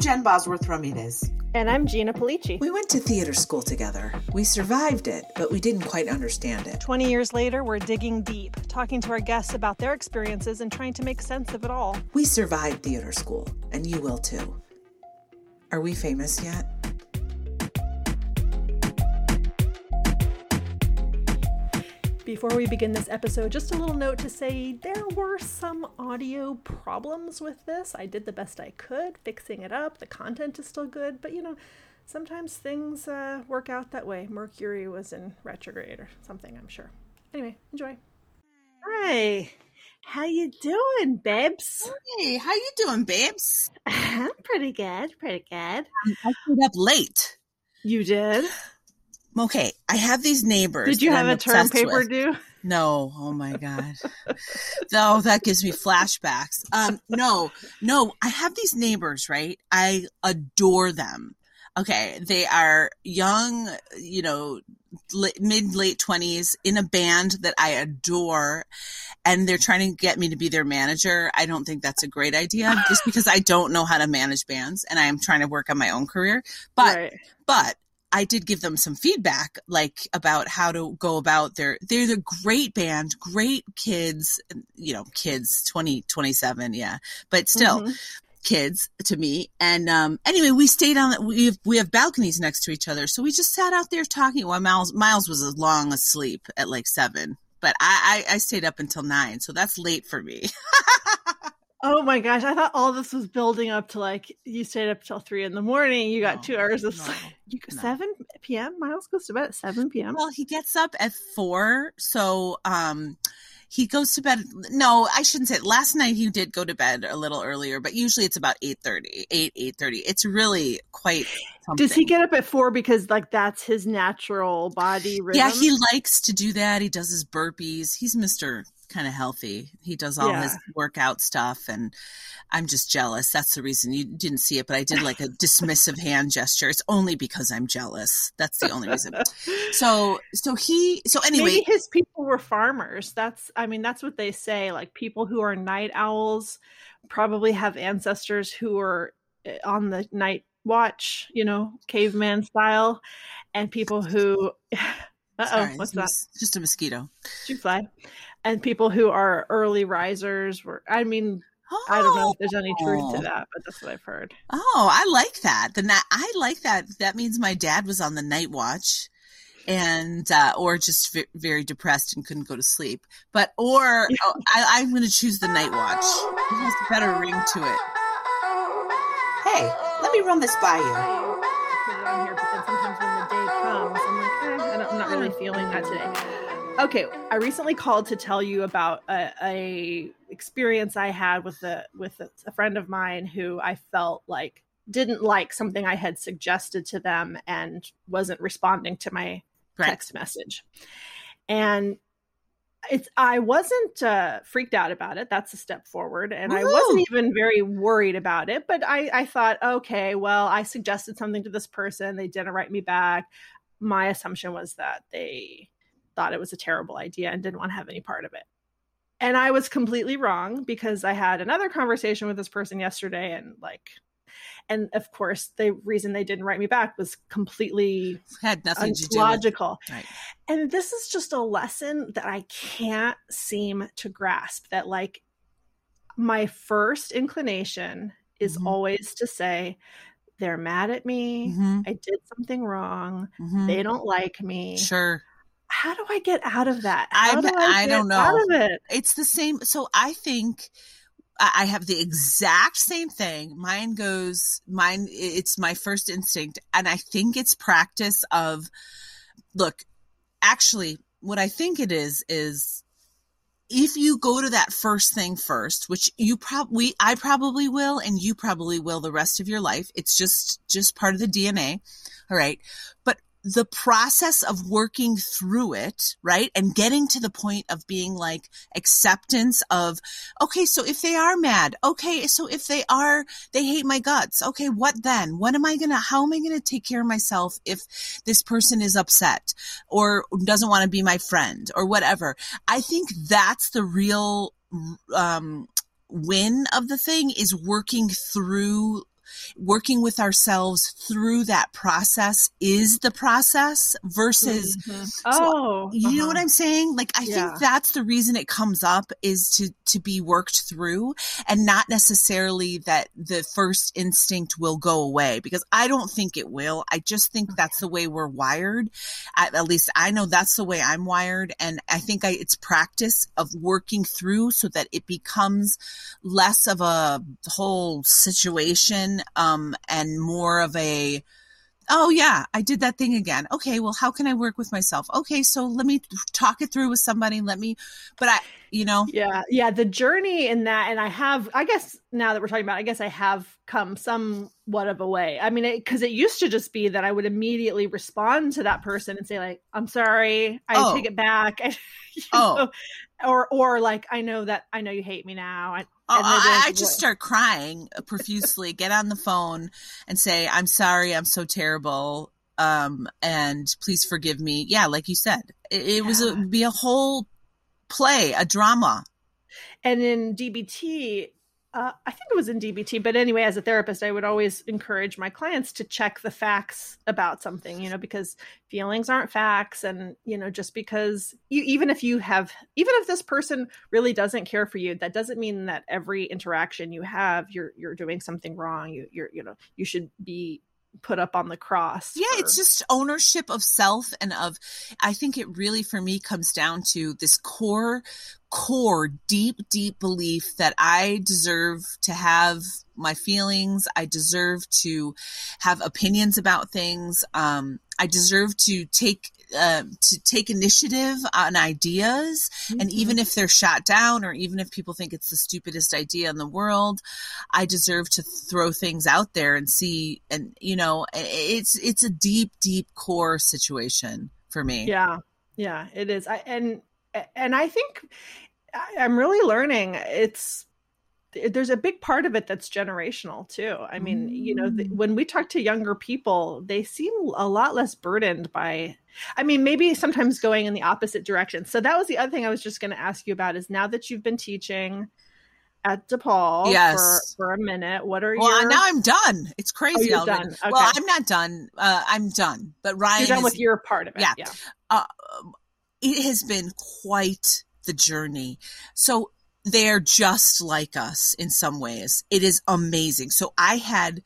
I'm Jen Bosworth Ramirez. And I'm Gina Polici. We went to theater school together. We survived it, but we didn't quite understand it. 20 years later, we're digging deep, talking to our guests about their experiences and trying to make sense of it all. We survived theater school, and you will too. Are we famous yet? Before we begin this episode, just a little note to say there were some audio problems with this. I did the best I could fixing it up. The content is still good, but you know, sometimes things uh, work out that way. Mercury was in retrograde or something, I'm sure. Anyway, enjoy. Hi. How you doing, babes? Hey, how you doing, babes? I'm pretty good, pretty good. I stayed up late. You did? Okay, I have these neighbors. Did you have I'm a term paper with. due? No, oh my god. no, that gives me flashbacks. Um, no, no, I have these neighbors, right? I adore them. Okay, they are young, you know, mid late twenties in a band that I adore, and they're trying to get me to be their manager. I don't think that's a great idea, just because I don't know how to manage bands, and I am trying to work on my own career. But right. but I did give them some feedback, like about how to go about their, they're the great band, great kids, you know, kids, 20, 27. Yeah. But still Mhm. kids to me. And, um, anyway, we stayed on, we have, we have balconies next to each other. So we just sat out there talking while Miles, Miles was long asleep at like seven, but I, I, I stayed up until nine. So that's late for me. Oh my gosh, I thought all this was building up to like you stayed up till three in the morning. You got No, two hours of no, sleep. You, no. Seven p.m. Miles goes to bed at seven p.m. Well, he gets up at four, so um he goes to bed no, I shouldn't say it. last night he did go to bed a little earlier, but usually it's about 8:30, 8 8:30. It's really quite something. Does he get up at four because like that's his natural body rhythm? Yeah, he likes to do that. He does his burpees. He's Mr. kind of healthy. He does all Yeah. his workout stuff and I'm just jealous. That's the reason you didn't see it, but I did like a dismissive hand gesture. It's only because I'm jealous. That's the only reason. So so he so anyway, Maybe his people were farmers. That's I mean that's what they say. Like people who are night owls probably have ancestors who are eh, on the night watch, you know, caveman style, and people who oh, what's that? just a mosquito. Did you fly? And people who are early risers were I mean, I don't know if there's any truth to Oh. that, but that's what I've heard. Oh, I like that. The night I like that. That means my dad was on the night watch, and uh, or just v- very depressed and couldn't go to sleep. But or oh, I, I'm going to choose the night watch. It has a better ring to it. Hey, let me run this by you. Feeling that today. Okay, I recently called to tell you about a, a experience I had with a with a, a friend of mine who I felt like didn't like something I had suggested to them and wasn't responding to my Right. text message. And it's I wasn't uh, freaked out about it. That's a step forward, and I wasn't even very worried about it. But I, I thought, okay, well, I suggested something to this person. They didn't write me back. My assumption was that they thought it was a terrible idea and didn't want to have any part of it. And I was completely wrong because I had another conversation with this person yesterday, and like, and of course, the reason they didn't write me back was completely Had nothing to do with logical. Right. And this is just a lesson that I can't seem to grasp that like my first inclination is Mhm. always to say they're mad at me. Mhm, I did something wrong. mhm. They don't like me. Sure. How do I get out of that? I- How do I get don't Out know. of it. It's the same. So I think I I have the exact same thing. Mine goes, mine, it's my first instinct. And I think it's practice of, look, actually, what I think it is, is if you go to that first thing first, which you probably, I probably will, and you probably will the rest of your life. It's just, just part of the DNA. All right. But the process of working through it, right? And getting to the point of being like acceptance of, okay, so if they are mad, okay, so if they are, they hate my guts, okay, what then? What am I gonna, how am I gonna take care of myself if this person is upset or doesn't want to be my friend or whatever? I think that's the real, um, win of the thing is working through working with ourselves through that process is the process versus Mhm. so- oh, you know uh-huh. what I'm saying? Like I Yeah. think that's the reason it comes up is to to be worked through and not necessarily that the first instinct will go away because I don't think it will. I just think that's the way we're wired. At, at least I know that's the way I'm wired and I think I it's practice of working through so that it becomes less of a whole situation um and more of a oh yeah i did that thing again okay well how can i work with myself okay so let me talk it through with somebody let me but i you know yeah yeah the journey in that and i have i guess now that we're talking about it, i guess i have come somewhat of a way i mean because it, used to just be that i would immediately respond to that person and say like i'm sorry i Oh. take it back You Oh. know? or or like i know that i know you hate me now and, Oh, and I, I just start crying profusely get on the phone and say i'm sorry i'm so terrible um and please forgive me. Yeah like you said it, it was a be a whole play a drama. And in dbt uh, i think it was in dbt but anyway as a therapist i would always encourage my clients to check the facts about something you know because feelings aren't facts. And you know just because you even if you have even if this person really doesn't care for you that doesn't mean that every interaction you have you're you're doing something wrong. You you're you know you should be put up on the cross Yeah, for- it's just ownership of self and of I think it really for me comes down to this core core deep deep belief that I deserve to have my feelings, I deserve to have opinions about things. Um I deserve to take uh, to take initiative on ideas. And Mhm. even if they're shot down or even if people think it's the stupidest idea in the world i deserve to throw things out there and see and you know it's it's a deep deep core situation for me. Yeah. Yeah it is. I, and and i think I- i'm really learning. It's there's a big part of it that's generational too i mean you know the, Mm. when we talk to younger people they seem a lot less burdened by i mean maybe sometimes going in the opposite direction so that was the other thing i was just going to ask you about is now that you've been teaching at DePaul Yes. for, for a minute. What are you? well your now i'm done it's crazy you're already. done. well i'm not done uh, i'm done but ryan you're done is, with your part of it? yeah. yeah. uh, it has been quite the journey. So they're just like us in some ways. It is amazing. So I had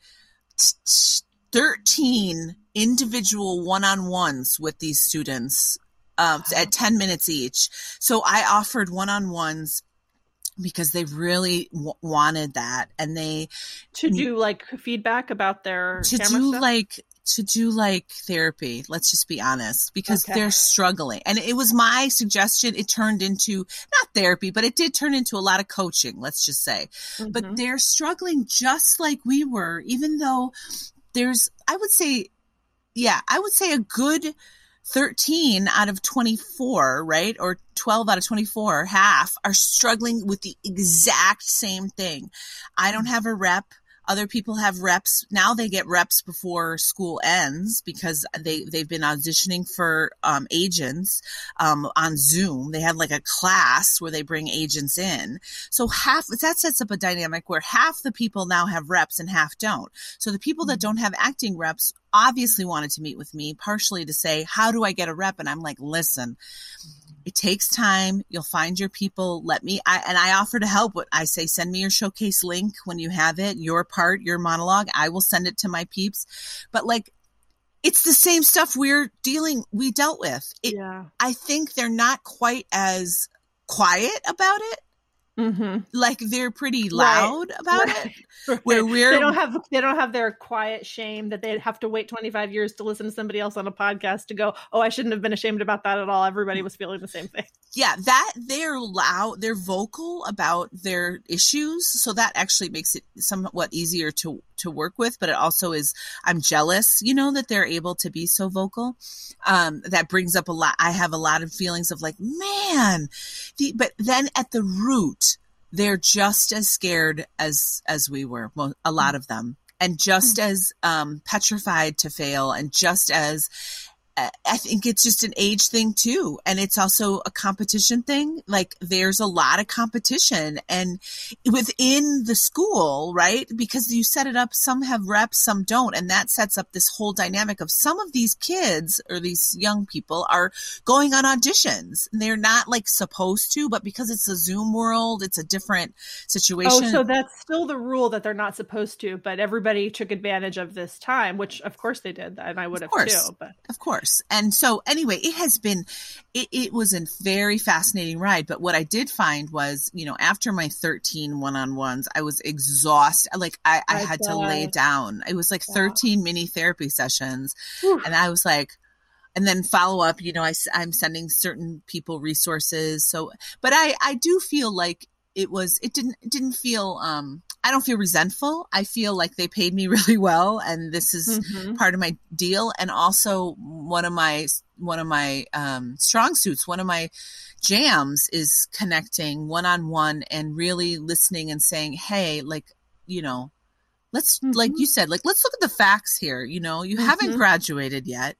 t- t- 13 individual one-on-ones with these students uh, at 10 minutes each. So I offered one-on-ones because they really w- wanted that and they To do like feedback about their to do stuff? like to do like therapy let's just be honest because Okay. they're struggling. And it was my suggestion it turned into not therapy but it did turn into a lot of coaching let's just say. Mhm. but they're struggling just like we were even though there's i would say yeah i would say a good 13 out of 24 right or 12 out of 24 half are struggling with the exact same thing. I don't have a rep other people have reps. Now they get reps before school ends because they they've been auditioning for um, agents um, on zoom. They had like a class where they bring agents in. So half that sets up a dynamic where half the people now have reps and half don't. So the people that don't have acting reps obviously wanted to meet with me partially to say how do i get a rep? And i'm like listen it takes time. You'll find your people. Let me, I, and I offer to help. What I say, send me your showcase link when you have it, your part, your monologue. I will send it to my peeps. But like, it's the same stuff we're dealing, we dealt with. It, yeah. I think they're not quite as quiet about it. Mm-hmm. Like they're pretty loud about it. Where we're, they don't have they don't have their quiet shame that they'd have to wait 25 years to listen to somebody else on a podcast to go oh i shouldn't have been ashamed about that at all everybody was feeling the same thing yeah, that they're loud, they're vocal about their issues, so that actually makes it somewhat easier to to work with. But it also is, I'm jealous, you know, that they're able to be so vocal. Um, that brings up a lot. I have a lot of feelings of like, man, the, but then at the root, they're just as scared as as we were, mo- a lot of them, and just as um, petrified to fail, and just as I think it's just an age thing too. And it's also a competition thing. Like there's a lot of competition and within the school, right? Because you set it up, some have reps, some don't. And that sets up this whole dynamic of some of these kids or these young people are going on auditions. They're not like supposed to, but because it's a Zoom world, it's a different oh, situation. Oh, so that's still the rule that they're not supposed to, but everybody took advantage of this time, which of course they did. And I would Of have course. too, but Of course. And so anyway, it has been it, it was a very fascinating ride. But what I did find was, you know, after my 13 one-on-ones, I was exhausted. Like I, I I had to lay down. It was like Yeah. 13 mini therapy sessions. Whew. And I was like, and then follow up, you know, I, am sending certain people resources. So, but I, I do feel like it was, it didn't, it didn't feel, um, I don't feel resentful. I feel like they paid me really well. And this is, Mhm. part of my deal and also one of my one of my um strong suits one of my jams is connecting one on one and really listening and saying hey like you know let's like Mhm. you said like let's look at the facts here you know you haven't Mhm. graduated yet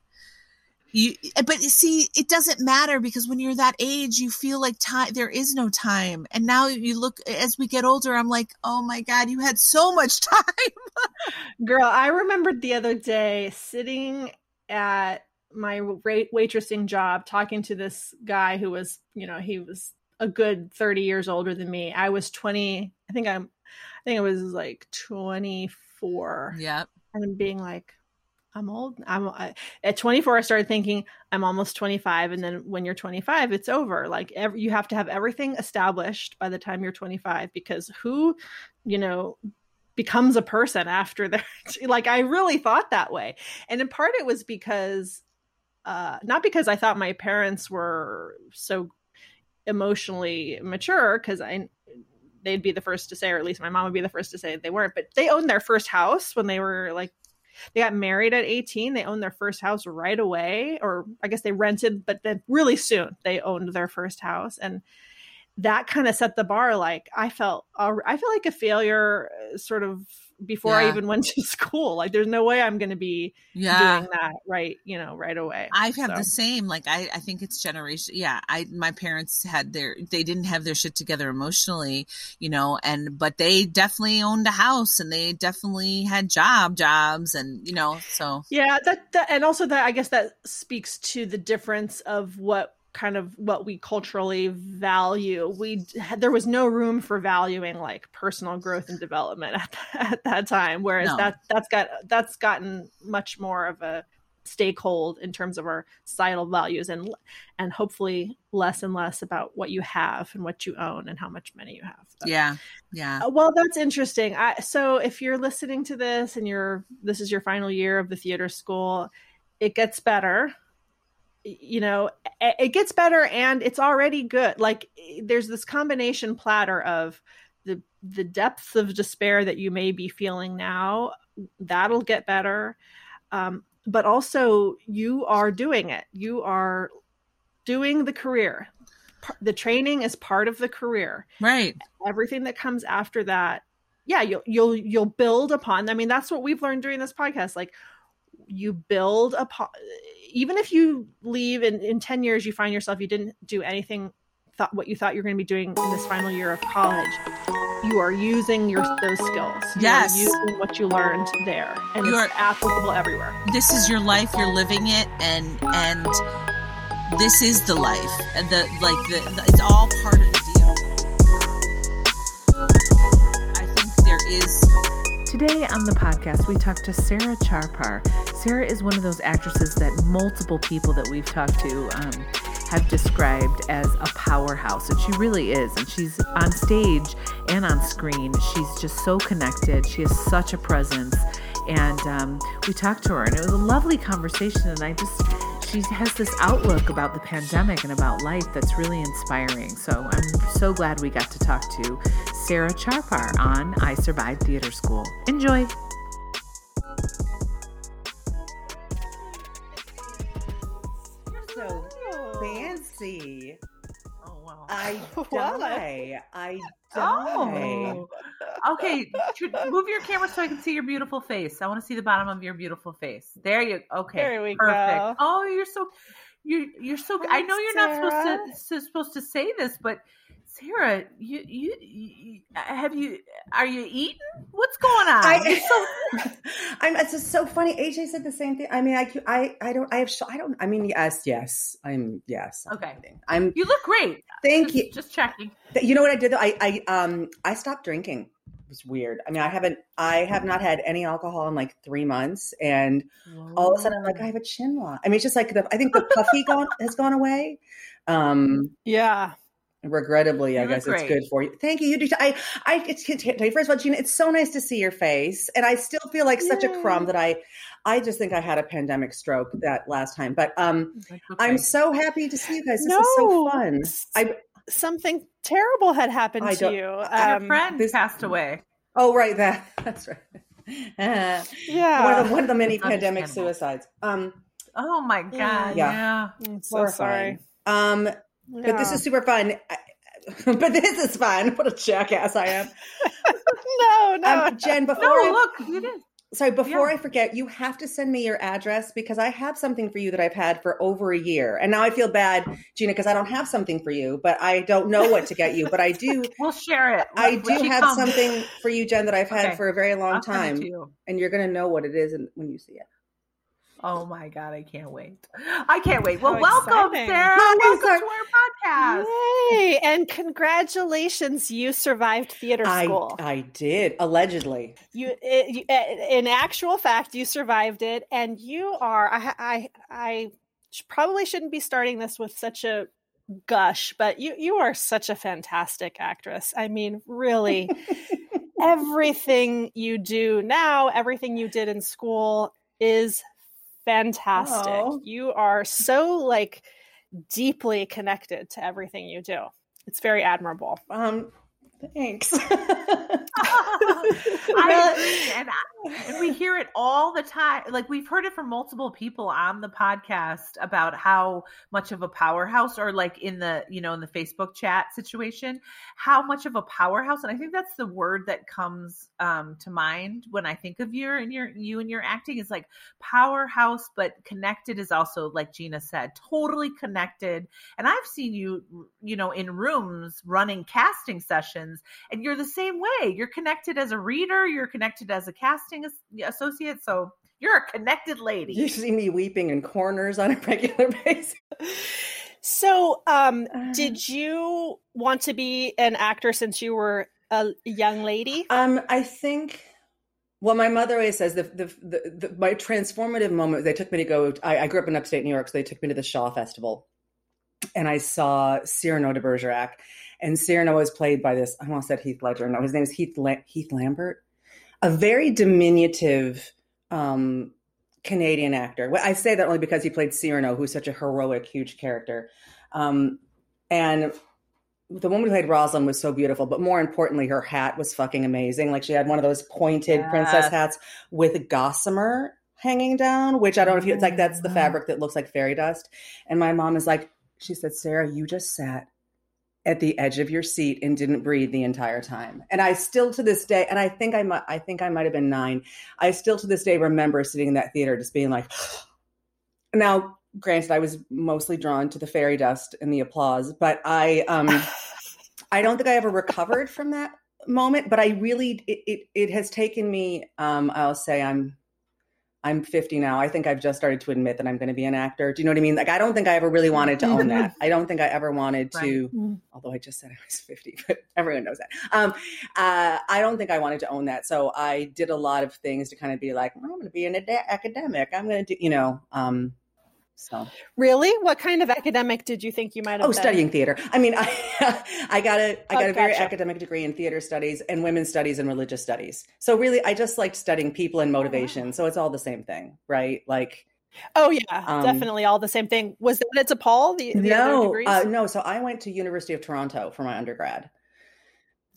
you but you see it doesn't matter because when you're that age you feel like time there is no time. And now you look as we get older i'm like oh my god you had so much time. Girl, I remembered the other day sitting at my wait- waitressing job talking to this guy who was, you know, he was a good 30 years older than me. I was 20, I think I'm I think I was like 24 yep. And being like I'm old. I'm I, at 24 I started thinking I'm almost 25 and then when you're 25 it's over. Like every, you have to have everything established by the time you're 25 because who, you know, becomes a person after that? like I really thought that way. And in part it was because uh not because I thought my parents were so emotionally mature cuz I they'd be the first to say or at least my mom would be the first to say they weren't but they owned their first house when they were like they got married at 18 they owned their first house right away or i guess they rented but then really soon they owned their first house. And that kind of set the bar. Like i felt i feel like a failure uh, sort of before i even went to school like there's no way i'm going to be yeah doing that right you know right away I have the So- same. Like I, I think it's generation. Yeah, I my parents had their they didn't have their shit together emotionally, you know, and but they definitely owned a house and they definitely had job jobs and you know so Yeah, that, that and also that I guess that speaks to the difference of what kind of what we culturally value. We there was no room for valuing like personal growth and development at, at that time, whereas No. that that's got that's gotten much more of a stakehold in terms of our societal values and and hopefully less and less about what you have and what you own and how much money you have. But- yeah yeah uh, Well, that's interesting. I, so if you're listening to this and you're this is your final year of the theater school, it gets better. You know, it it gets better and it's already good. Like there's this combination platter of the the depths of despair that you may be feeling now, that'll get better. Um, but also you are doing it. You are doing the career. The training is part of the career right everything that comes after that yeah you'll you'll you'll build upon i mean that's what we've learned during this podcast like you build upon even if you leave in, in 10 years you find yourself you didn't do anything thought what you thought you were going to be doing in this final year of college you are using your those skills. You Yes. using what you learned there and you're applicable everywhere. This is your life you're living it and and this is the life. And the like the, the it's all part of the deal. I think there is Today on the podcast, we talked to Sarah Charipar. Sarah is one of those actresses that multiple people that we've talked to um, have described as a powerhouse, and she really is. And she's on stage and on screen. She's just so connected. She has such a presence. And um, we talked to her, and it was a lovely conversation. And I just, she has this outlook about the pandemic and about life that's really inspiring. So I'm so glad we got to talk to Sarah Charipar on I Survived Theater School. Enjoy. So fancy. Wow I What? die. I die. Oh. Okay, move your camera so I can see your beautiful face. I want to see the bottom of your beautiful face. There you. Okay, There we perfect. go. Oh, you're so. You're you're so. I know you're not supposed to supposed to say this, but Sarah, you, you you have you are you eating? What's going on? You're so I, I'm. It's just so funny. AJ said the same thing. I mean, I, I, I don't. I have. I don't. I mean, yes, yes. I'm. Yes. I'm Okay. eating. I'm. you look great. Thank just, you. Just checking. You know what I did? though? I, I, um, I stopped drinking. It was weird. I mean, I haven't. I have not had any alcohol in like three months, and all of a sudden, I'm like, I have a chin lock. I mean, it's just like the. I think the puffy gone has gone away. Um, Yeah. Regrettably, You I look guess it's good for you. Thank you. You do. I, I, it's, tell you, first of all, Gina, it's so nice to see your face. And I still feel like such a crumb that I, I just think I had a pandemic stroke that last time. But um, Like, I'm so happy to see you guys. This is so fun. I, Something terrible had happened I to you. Your Um, friend this- passed away. oh, right. That, that's right. Yeah. one, of the, one of the many pandemic suicides. Um, Oh my god! Yeah. Yeah. I'm so sorry. horrifying. Um, but this is super fun. I, but this is fun. What a jackass I am. no, no. Um, Jen, before No, I, look. Sorry, before Yeah. I forget, you have to send me your address because I have something for you that I've had for over a year. And now I feel bad, Gina, because I don't have something for you, but I don't know what to get you. But I do We'll share it. I do have comes, something for you, Jen, that I've had Okay. for a very long I'll time. you. And you're gonna know what it is when you see it. Oh my god, I can't wait. I can't wait. Well, How welcome, exciting. Sarah. Hi, welcome Sarah. to our podcast. Yay! And congratulations, you survived theater school. I did, allegedly. you, it, you, in actual fact, you survived it, and you are. I, I, I probably shouldn't be starting this with such a gush, but you, you are such a fantastic actress. I mean, really, everything you do now, everything you did in school, is fantastic. Oh. You are so like deeply connected to everything you do. It's very admirable. Um thanks. I agree, and, I, and we hear it all the time. Like we've heard it from multiple people on the podcast about how much of a powerhouse, or like in the you know in the Facebook chat situation, how much of a powerhouse. And I think that's the word that comes um, to mind when I think of you and your you and your acting is like powerhouse, but connected is also like Gina said, totally connected. And I've seen you, you know, in rooms running casting sessions and you're the same way. You're connected as a reader, you're connected as a casting as- associate. So you're a connected lady. you see me weeping in corners on a regular basis. So, um, did you want to be an actor since you were a young lady? Um, I think. Well, my mother always says the the, the, the my transformative moment. They took me to go. I, I grew up in upstate New York, so they took me to the Shaw Festival, and I saw Cyrano de Bergerac, and Cyrano was played by this. I almost said Heath Ledger. No, his name is Heath La- Heath Lamberts, a very diminutive um, Canadian actor. Well, I say that only because he played Cyrano, who's such a heroic, huge character, um, and the woman who played Rosalind was so beautiful, but more importantly, her hat was fucking amazing. Like she had one of those pointed princess hats with gossamer hanging down, which I don't know if you, it's like that's the fabric that looks like fairy dust. And my mom is like, she said, Sarah, you just sat at the edge of your seat and didn't breathe the entire time. And I still to this day, and I think I might, I think I might have been nine. I still to this day remember sitting in that theater just being like, now granted i was mostly drawn to the fairy dust and the applause but i um i don't think i ever recovered from that moment but i really it it, it has taken me um i'll say i'm i'm 50 now. I think i've just started to admit that i'm going to be an actor. Do you know what i mean? Like i don't think i ever really wanted to own that. I don't think i ever wanted to Right. although i just said i was 50 but everyone knows that. Um uh i don't think i wanted to own that. So i did a lot of things to kind of be like i'm going to be an ad- academic. I'm going to do you know um so Really? What kind of academic did you think you might have Oh, been? studying theater. I mean, I, I got a, I got Oh, a very gotcha. academic degree in theater studies and women's studies and religious studies. So really, I just liked studying people and motivation. So it's all the same thing, right? Like, Oh yeah, Um, definitely all the same thing. Was that at DePaul? The, the other no, degrees? uh, no. So I went to University of Toronto for my undergrad.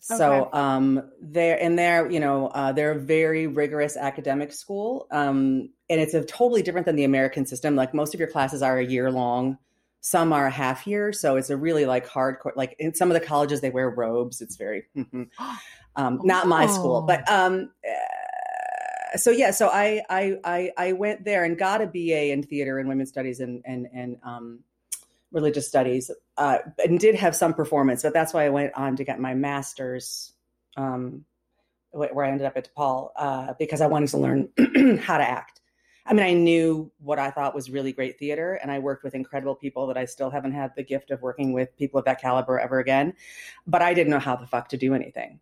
So Okay. um, there and there, you know, uh, they're a very rigorous academic school, um, and it's a totally different than the American system. Like most of your classes are a year long, some are a half year, so it's a really like hardcore. Like in some of the colleges, they wear robes. It's very um, not my school, but um, uh, so yeah. So I, I I I went there and got a BA in theater and women's studies and and and um, religious studies, uh, and did have some performance. But that's why I went on to get my master's. Um, where I ended up at DePaul uh, because I wanted to learn how to act. I mean, I knew what I thought was really great theater, and I worked with incredible people that I still haven't had the gift of working with people of that caliber ever again. But I didn't know how the fuck to do anything.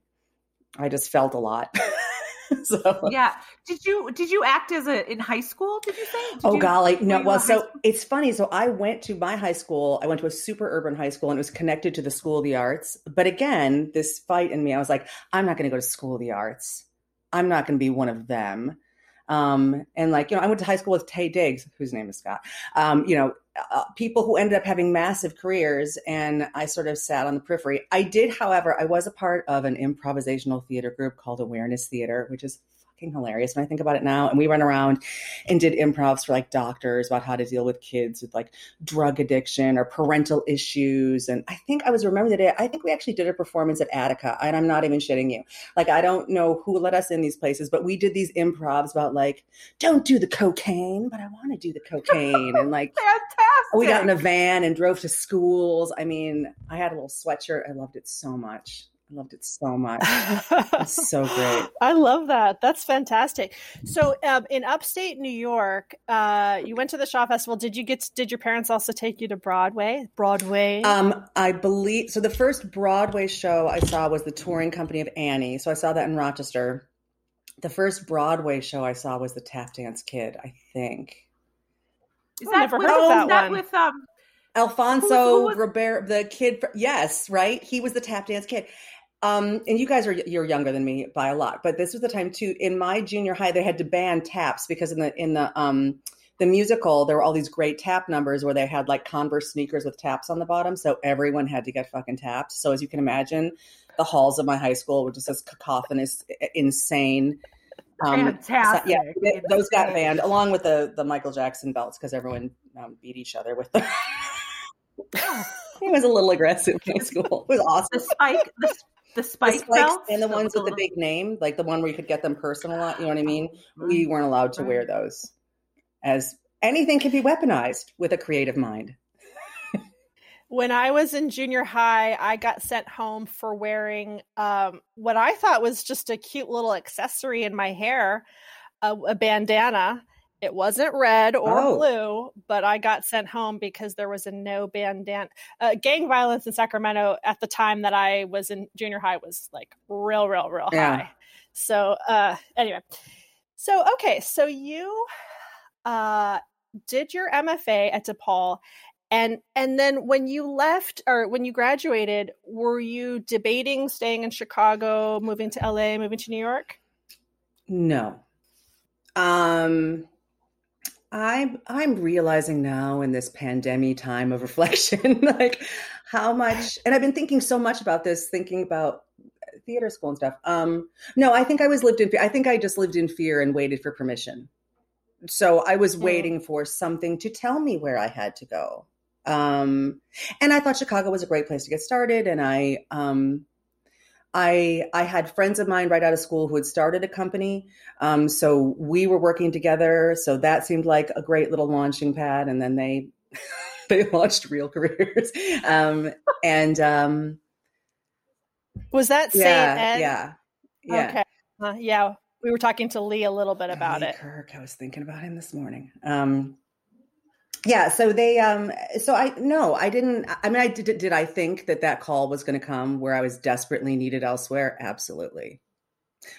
I just felt a lot. so yeah, did you did you act as a in high school? Did you say? Did oh you, golly, no. Well, so it's funny. So I went to my high school. I went to a super urban high school, and it was connected to the School of the Arts. But again, this fight in me, I was like, I'm not going to go to School of the Arts. I'm not going to be one of them. Um, and like, you know, I went to high school with Taye Diggs, whose name is Scott. Um, you know, uh, people who ended up having massive careers, and I sort of sat on the periphery. I did, however, I was a part of an improvisational theater group called Awareness Theater, which is fucking hilarious when I think about it now. And we went around and did improvs for like doctors about how to deal with kids with like drug addiction or parental issues. And I think I was remembering the day, I think we actually did a performance at Attica. And I'm not even shitting you. Like, I don't know who let us in these places, but we did these improvs about like, don't do the cocaine, but I want to do the cocaine. And like, fantastic. We got in a van and drove to schools. I mean, I had a little sweatshirt. I loved it so much. I loved it so much. It's so great. I love that. That's fantastic. So, um, in upstate New York, uh, you went to the Shaw Festival. Did you get? To, did your parents also take you to Broadway? Broadway. Um, I believe so. The first Broadway show I saw was the touring company of Annie. So I saw that in Rochester. The first Broadway show I saw was the Tap Dance Kid. I think. Is that, with, that, that with um? Alfonso who, who Ribeiro, the kid. Yes, right. He was the tap dance kid. Um, and you guys are you're younger than me by a lot, but this was the time too. In my junior high, they had to ban taps because in the in the um the musical there were all these great tap numbers where they had like Converse sneakers with taps on the bottom, so everyone had to get fucking taps. So as you can imagine, the halls of my high school were just this cacophonous, insane. Um. So, yeah, those got banned along with the the Michael Jackson belts because everyone um, beat each other with them. it was a little aggressive in high school. It was awesome. The spike, the, the spike the belts and the ones with the big name, like the one where you could get them personal. You know what I mean? We weren't allowed to wear those. As anything can be weaponized with a creative mind. when I was in junior high, I got sent home for wearing um, what I thought was just a cute little accessory in my hair, a, a bandana it wasn't red or oh. blue, but I got sent home because there was a no bandana. Uh, gang violence in Sacramento at the time that I was in junior high was like real, real, real yeah. high. So uh, anyway, so okay, so you uh, did your MFA at DePaul, and and then when you left or when you graduated, were you debating staying in Chicago, moving to LA, moving to New York? No. Um I'm I'm realizing now in this pandemic time of reflection, like how much, and I've been thinking so much about this, thinking about theater school and stuff. Um, no, I think I was lived in. I think I just lived in fear and waited for permission. So I was waiting for something to tell me where I had to go. Um, and I thought Chicago was a great place to get started, and I um, I I had friends of mine right out of school who had started a company, um, so we were working together. So that seemed like a great little launching pad, and then they they launched real careers. Um, and um, was that yeah, yeah, yeah, okay, uh, yeah. We were talking to Lee a little bit about Lee it. Kirk, I was thinking about him this morning. Um, yeah so they um so i no i didn't i mean i did did i think that that call was going to come where i was desperately needed elsewhere? Absolutely.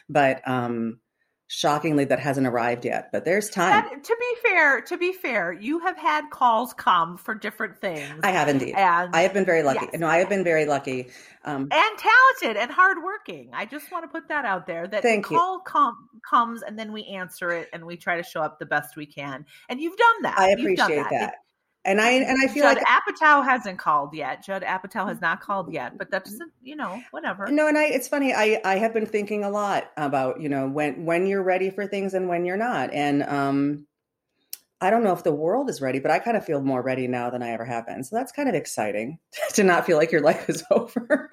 But um shockingly that hasn't arrived yet but there's time. To be fair to be fair you have had calls come for different things. I have indeed. And i have been very lucky. yes. no i have been very lucky. Um, and talented and hardworking. I just want to put that out there that thank the call com- comes and then we answer it and we try to show up the best we can. And you've done that. I appreciate that, that. And I and I feel Judd like Apatow hasn't called yet. Judd Apatow has not called yet, but that's you know whatever. No, and I it's funny. I I have been thinking a lot about you know when when you're ready for things and when you're not, and um, I don't know if the world is ready, but I kind of feel more ready now than I ever have been. So that's kind of exciting to not feel like your life is over.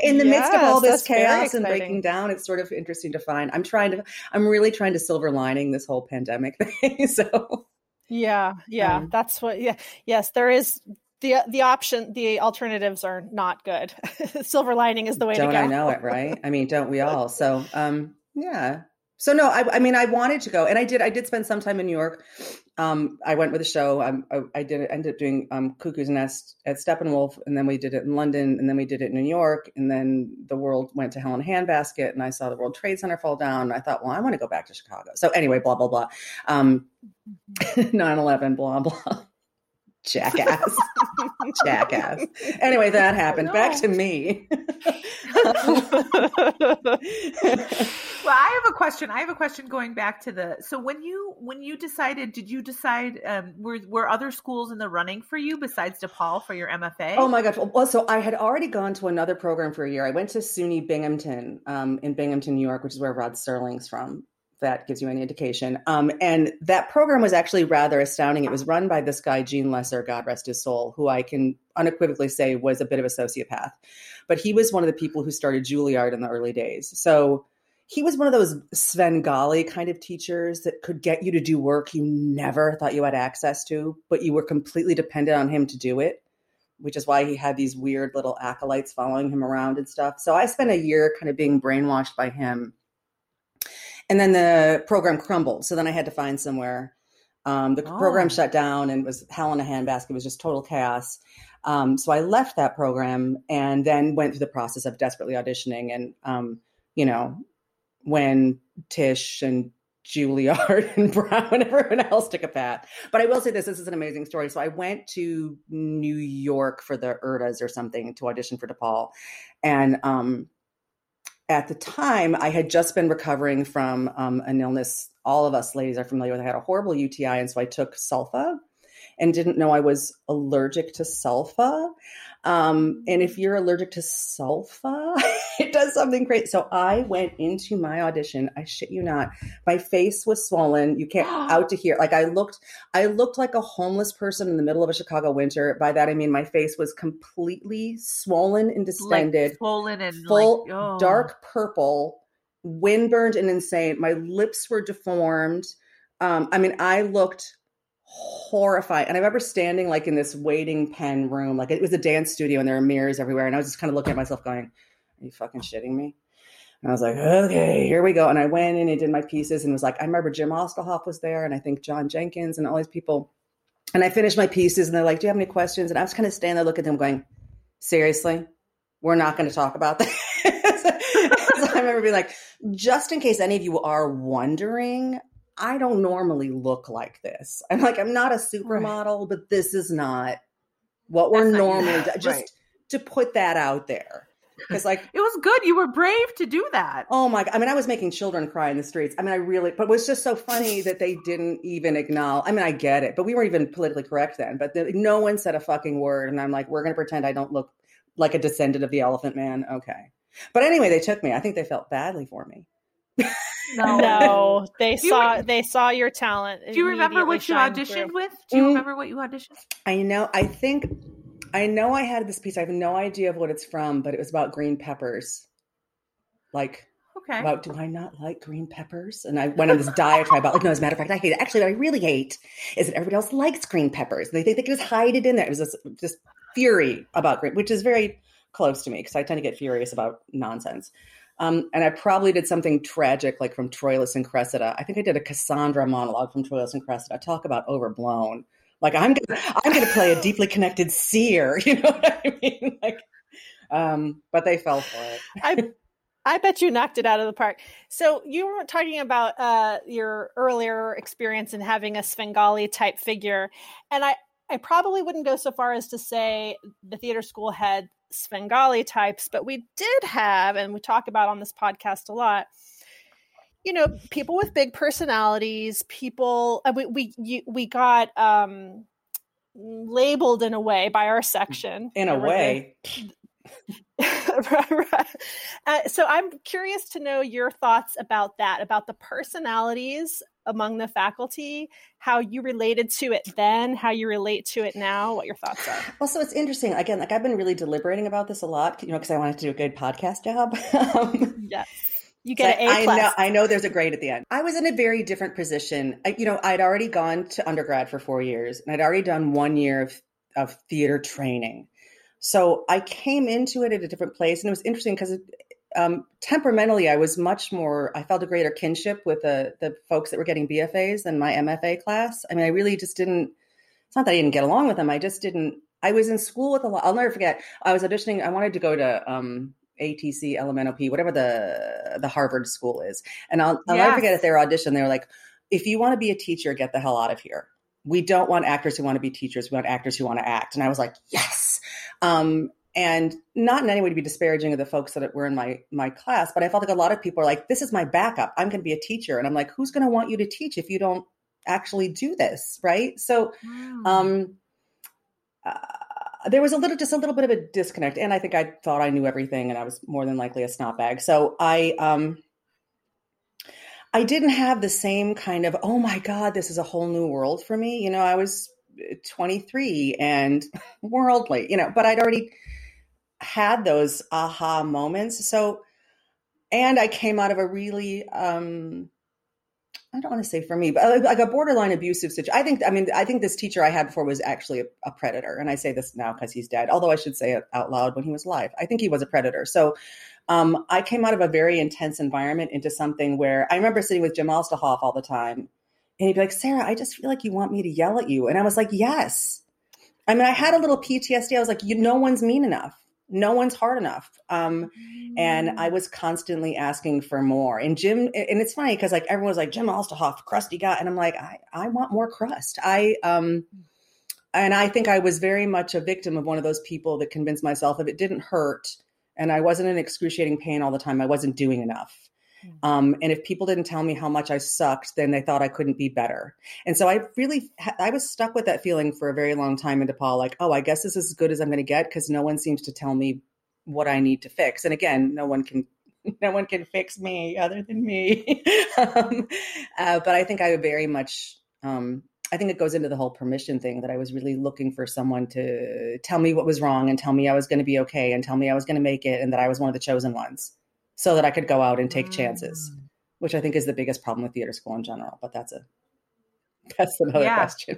In the midst of all this chaos and breaking down, it's sort of interesting to find. I'm trying to, I'm really trying to silver lining this whole pandemic thing. So Yeah, yeah, Um, that's what. Yeah, yes, there is the the option. The alternatives are not good. Silver lining is the way don't to go. I know it, right? I mean, don't we all? So, um, yeah. So no, I, I mean, I wanted to go, and I did. I did spend some time in New York. Um, I went with a show. I, I, I did ended up doing um, Cuckoo's Nest at Steppenwolf, and then we did it in London, and then we did it in New York, and then the world went to hell in a handbasket, and I saw the World Trade Center fall down. I thought, well, I want to go back to Chicago. So anyway, blah blah blah. Um, 9-11, blah blah. Jackass, jackass. Anyway, that happened. Back to me. Well, I have a question. I have a question going back to the so when you when you decided, did you decide um, were were other schools in the running for you besides DePaul for your MFA? Oh my gosh. Well, so I had already gone to another program for a year. I went to SUNY Binghamton um, in Binghamton, New York, which is where Rod Serling's from. That gives you any indication. Um, and that program was actually rather astounding. It was run by this guy, Gene Lesser, God rest his soul, who I can unequivocally say was a bit of a sociopath. But he was one of the people who started Juilliard in the early days. So he was one of those Svengali kind of teachers that could get you to do work you never thought you had access to, but you were completely dependent on him to do it which is why he had these weird little acolytes following him around and stuff. So I spent a year kind of being brainwashed by him. And then the program crumbled. So then I had to find somewhere. Um, the Oh. program shut down and was hell in a handbasket. It was just total chaos. Um, so I left that program and then went through the process of desperately auditioning. And, um, you know, when Tisch and Juilliard and Brown and everyone else took a path. But I will say this: this is an amazing story. So I went to New York for the URTAs or something to audition for DePaul, and um, at the time I had just been recovering from um, an illness. All of us ladies are familiar with. I had a horrible UTI, and so I took sulfa, and didn't know I was allergic to sulfa. Um, and if you're allergic to sulfa, it does something great. So I went into my audition. I shit you not. My face was swollen. You can't out to here. Like I looked, I looked like a homeless person in the middle of a Chicago winter. By that I mean my face was completely swollen and distended, like swollen and full like, oh. dark purple, windburned and insane. My lips were deformed. Um, I mean, I looked horrified. And I remember standing like in this waiting pen room, like it was a dance studio and there were mirrors everywhere. And I was just kind of looking at myself going, Are you fucking shitting me? And I was like, okay, here we go. And I went in and did my pieces and was like, I remember Jim Ostelhoff was there and I think John Jenkins and all these people. And I finished my pieces and they're like, Do you have any questions? And I was kind of standing there looking at them going, Seriously? We're not going to talk about this. so I remember being like, just in case any of you are wondering, I don't normally look like this. I'm like, I'm not a supermodel, but this is not what we're That's normally just Right. to put that out there. Because like It was good. You were brave to do that. Oh my god! I mean, I was making children cry in the streets. I mean, I really, but it was just so funny that they didn't even acknowledge. I mean, I get it, but we weren't even politically correct then. But the, no one said a fucking word, and I'm like, we're going to pretend I don't look like a descendant of the Elephant Man. Okay, but anyway, they took me. I think they felt badly for me. No. No, they You saw were- they saw your talent. Do you remember what you auditioned through. with? Do you Mm. remember what you auditioned? I know. I think. I know I had this piece. I have no idea of what it's from, but it was about green peppers. Like Okay. about do I not like green peppers? And I went on this diatribe about like, no, as a matter of fact, I hate it. Actually, what I really hate is that everybody else likes green peppers. They think they can just hide it in there. It was this just fury about green, which is very close to me because I tend to get furious about nonsense. Um, and I probably did something tragic, like from Troilus and Cressida. I think I did a Cassandra monologue from Troilus and Cressida. I talk about overblown. Like I'm, gonna, I'm to play a deeply connected seer. You know what I mean? Like, um, but they fell for it. I I bet you knocked it out of the park. So you were talking about uh, your earlier experience in having a Svengali type figure, and I I probably wouldn't go so far as to say the theater school had Svengali types, but we did have, and we talk about on this podcast a lot. You know, people with big personalities, people uh, we we you, we got um labeled in a way by our section In a way, Right, right. Uh, so I'm curious to know your thoughts about that, about the personalities among the faculty, how you related to it then, how you relate to it now, what your thoughts are. Well, so it's interesting. Again, like I've been really deliberating about this a lot, you know, because I wanted to do a good podcast job. um, yes. You get an A I know, I know there's a grade at the end. I was in a very different position. I, you know, I'd already gone to undergrad for four years and I'd already done one year of, of theater training. So I came into it at a different place. And it was interesting because um, temperamentally, I was much more, I felt a greater kinship with the, the folks that were getting BFAs than my MFA class. I mean, I really just didn't, it's not that I didn't get along with them. I just didn't, I was in school with a lot. I'll never forget. I was auditioning. I wanted to go to um, ATC, LMNOP, whatever the the Harvard school is. And I'll, I'll yes. never forget at their audition, they were like, if you want to be a teacher, get the hell out of here. We don't want actors who want to be teachers. We want actors who want to act. And I was like, yes. Um, and not in any way to be disparaging of the folks that were in my my class, but I felt like a lot of people are like, this is my backup. I'm going to be a teacher. And I'm like, who's going to want you to teach if you don't actually do this? Right. So, wow. um, uh, there was a little, just a little bit of a disconnect. And I think I thought I knew everything and I was more than likely a snot bag. So I, um, I didn't have the same kind of, oh my God, this is a whole new world for me. You know, I was 23 and worldly, you know, but I'd already had those aha moments. So, and I came out of a really, um, I don't want to say for me, but like a borderline abusive situation. I think, I mean, I think this teacher I had before was actually a, a predator. And I say this now because he's dead, although I should say it out loud when he was alive. I think he was a predator. So um, I came out of a very intense environment into something where I remember sitting with Jim Ostholthoff all the time. And he'd be like, Sarah, I just feel like you want me to yell at you. And I was like, yes. I mean, I had a little PTSD. I was like, you, no one's mean enough no one's hard enough. Um, and I mm. was constantly asking for more. And Jim, and it's funny because like everyone was like Jim Ostholthoff, crusty guy, and I'm like, I, I want more crust. I um, and I think I was very much a victim of one of those people that convinced myself if it didn't hurt and I wasn't in excruciating pain all the time, I wasn't doing enough. Mm. Um, and if people didn't tell me how much I sucked, then they thought I couldn't be better. And so I really, I was stuck with that feeling for a very long time in DePaul, like, oh, I guess this is as good as I'm going to get because no one seems to tell me what I need to fix. And again, no one can, no one can fix me other than me. um, uh, but I think I very much, um, I think it goes into the whole permission thing that I was really looking for someone to tell me what was wrong and tell me I was going to be okay and tell me I was going to make it and that I was one of the chosen ones so that I could go out and take chances, mm. which I think is the biggest problem with theater school in general. But that's a that's another yeah. question.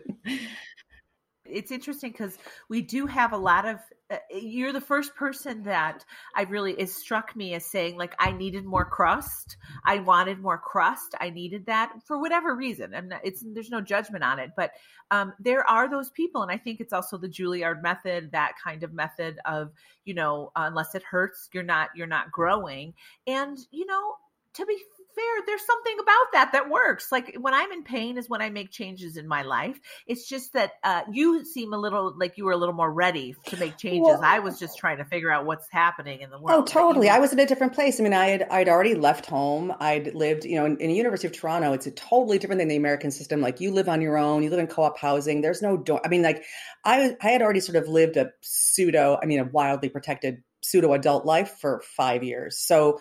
It's interesting because we do have a lot of. Uh, you're the first person that I really it struck me as saying like I needed more crust. I wanted more crust. I needed that for whatever reason, and it's there's no judgment on it. But um, there are those people, and I think it's also the Juilliard method, that kind of method of you know unless it hurts, you're not you're not growing. And you know to be fair, there's something about that that works. Like when I'm in pain is when I make changes in my life. It's just that uh, you seem a little like you were a little more ready to make changes. Well, I was just trying to figure out what's happening in the world. Oh, totally. I was in a different place. I mean, I had I'd already left home. I'd lived, you know, in, in the University of Toronto. It's a totally different than the American system. Like you live on your own. You live in co-op housing. There's no door. I mean, like I I had already sort of lived a pseudo. I mean, a wildly protected pseudo adult life for five years. So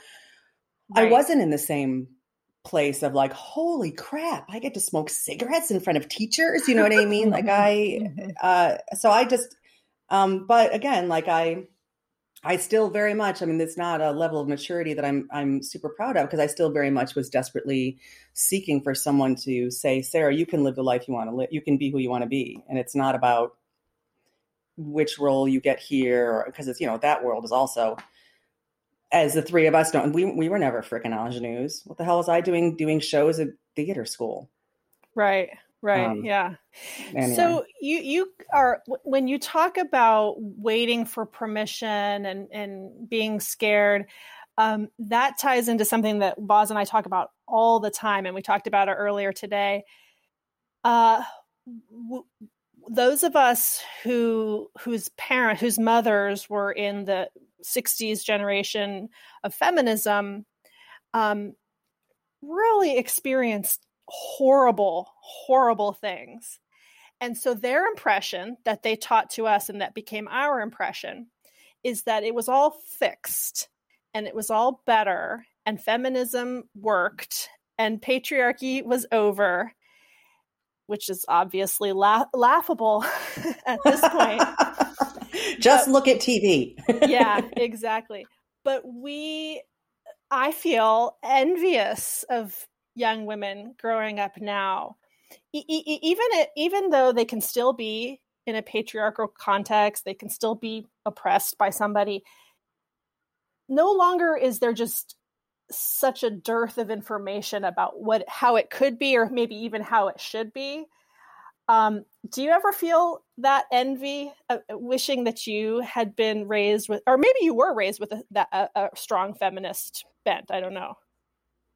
Right. I wasn't in the same place of like, holy crap, I get to smoke cigarettes in front of teachers. You know what I mean? like I, uh, so I just, um, but again, like I, I still very much, I mean, it's not a level of maturity that I'm, I'm super proud of because I still very much was desperately seeking for someone to say, Sarah, you can live the life you want to live. You can be who you want to be. And it's not about which role you get here because it's, you know, that world is also as the three of us don't we we were never freaking ingenues. What the hell was I doing doing shows at theater school? Right. Right. Um, yeah. Anyway. So you you are when you talk about waiting for permission and and being scared, um, that ties into something that Boz and I talk about all the time, and we talked about it earlier today. Uh, w- those of us who whose parent whose mothers were in the 60s generation of feminism um, really experienced horrible, horrible things. And so their impression that they taught to us and that became our impression is that it was all fixed and it was all better and feminism worked and patriarchy was over, which is obviously la- laughable at this point. Just but, look at TV. yeah, exactly. But we, I feel envious of young women growing up now. E- e- even even though they can still be in a patriarchal context, they can still be oppressed by somebody. No longer is there just such a dearth of information about what how it could be or maybe even how it should be um, do you ever feel that envy uh, wishing that you had been raised with or maybe you were raised with a, that, a, a strong feminist bent i don't know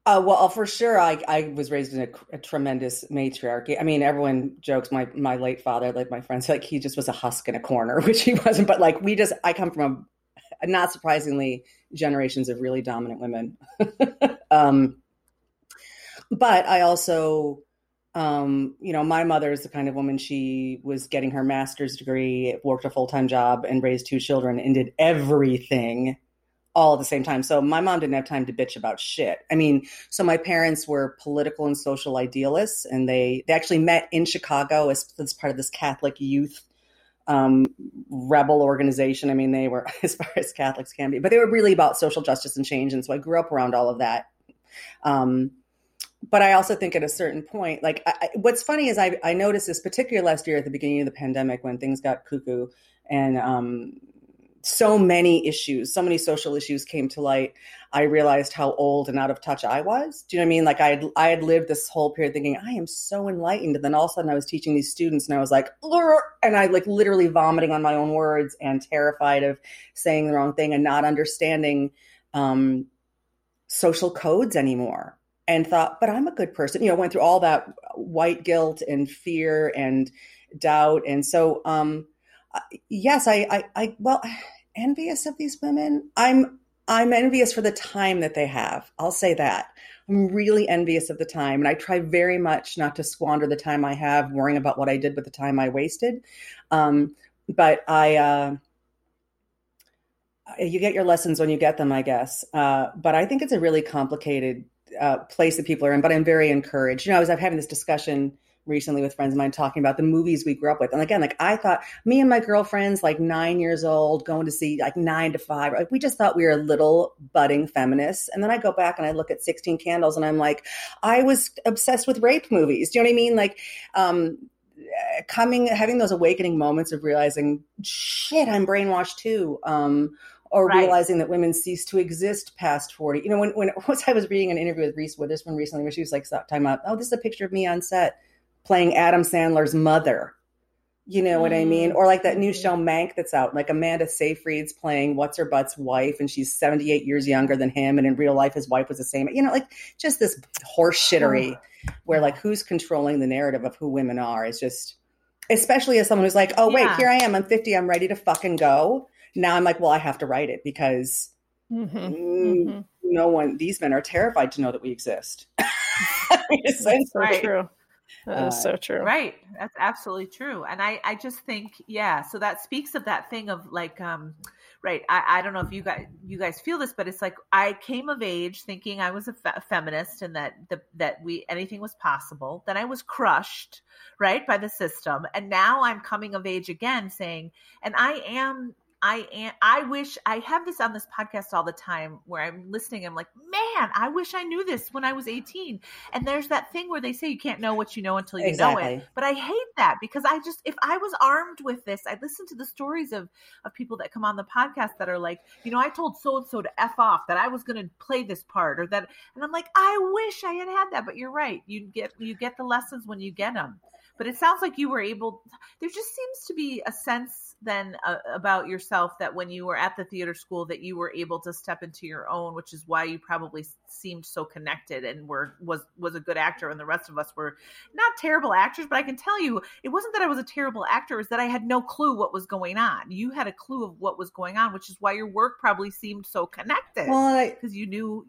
uh, well, for sure, I, I was raised in a, a, tremendous matriarchy. I mean, everyone jokes my my late father, like my friends, like he just was a husk in a corner, which he wasn't. But like we just, I come from a, not surprisingly, generations of really dominant women. um, but I also, um, you know, my mother is the kind of woman she was getting her master's degree, worked a full time job, and raised two children, and did everything all at the same time. So my mom didn't have time to bitch about shit. I mean, so my parents were political and social idealists, and they they actually met in Chicago as, as part of this Catholic youth um, rebel organization. I mean, they were as far as Catholics can be, but they were really about social justice and change. And so I grew up around all of that. Um, but I also think at a certain point, like I, what's funny is I, I noticed this particular last year at the beginning of the pandemic when things got cuckoo and um, so many issues, so many social issues came to light. I realized how old and out of touch I was. Do you know what I mean? Like I had, I had lived this whole period thinking I am so enlightened, and then all of a sudden I was teaching these students, and I was like, and I like literally vomiting on my own words and terrified of saying the wrong thing and not understanding um, social codes anymore. And thought, but I'm a good person. You know, went through all that white guilt and fear and doubt, and so. um yes, I, I, I, well, envious of these women. I'm, I'm envious for the time that they have. I'll say that. I'm really envious of the time, and I try very much not to squander the time I have worrying about what I did with the time I wasted. Um, but I, uh, you get your lessons when you get them, I guess. Uh, but I think it's a really complicated uh, place that people are in. But I'm very encouraged. You know, I was having this discussion recently with friends of mine talking about the movies we grew up with. And again, like I thought me and my girlfriends, like nine years old, going to see like nine to five, like we just thought we were little budding feminists. And then I go back and I look at 16 Candles and I'm like, I was obsessed with rape movies. Do you know what I mean? Like, um, coming, having those awakening moments of realizing, shit, I'm brainwashed too. Um, or right. realizing that women cease to exist past 40. You know, when, when once I was reading an interview with Reese Witherspoon recently where she was like, stop time out. Oh, this is a picture of me on set playing Adam Sandler's mother. You know what I mean? Or like that new mm. show Mank that's out, like Amanda Seyfried's playing what's her butt's wife, and she's 78 years younger than him, and in real life his wife was the same. You know, like just this horse shittery where like who's controlling the narrative of who women are is just especially as someone who's like, oh wait, yeah. here I am, I'm 50, I'm ready to fucking go. Now I'm like, well, I have to write it because mm-hmm. Mm, no one these men are terrified to know that we exist. it's so right. true. That is uh, so true. Right. That's absolutely true. And I, I just think, yeah, so that speaks of that thing of like, um, right. I, I don't know if you guys, you guys feel this, but it's like, I came of age thinking I was a, fe- feminist and that the, that we, anything was possible. Then I was crushed, right, by the system. And now I'm coming of age again saying, and I am I am I wish I have this on this podcast all the time where I'm listening I'm like, "Man, I wish I knew this when I was 18." And there's that thing where they say you can't know what you know until you exactly. know it. But I hate that because I just if I was armed with this, I listen to the stories of of people that come on the podcast that are like, "You know, I told so and so to F off that I was going to play this part or that." And I'm like, "I wish I had had that." But you're right. You get you get the lessons when you get them. But it sounds like you were able there just seems to be a sense then uh, about yourself that when you were at the theater school that you were able to step into your own which is why you probably seemed so connected and were was was a good actor and the rest of us were not terrible actors but i can tell you it wasn't that i was a terrible actor is that i had no clue what was going on. You had a clue of what was going on which is why your work probably seemed so connected well because you knew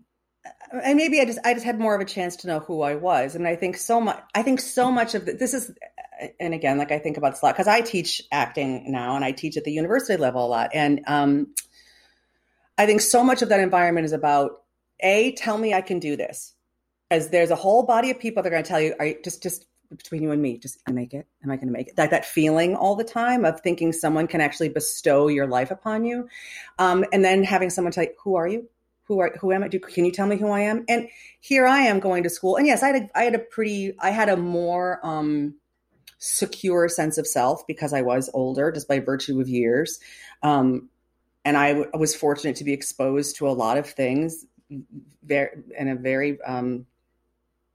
and maybe I just I just had more of a chance to know who I was, and I think so much. I think so much of the, this is, and again, like I think about this a lot because I teach acting now, and I teach at the university level a lot, and um, I think so much of that environment is about a tell me I can do this, as there's a whole body of people that are going to tell you, are you just just between you and me, just make it? Am I going to make it? Like that feeling all the time of thinking someone can actually bestow your life upon you, um, and then having someone tell you, "Who are you? Who are who am I? Do can you tell me who I am?" And here I am going to school, and yes, I had a, I had a pretty, I had a more um, secure sense of self because I was older, just by virtue of years. Um, and I was fortunate to be exposed to a lot of things very, in a very um,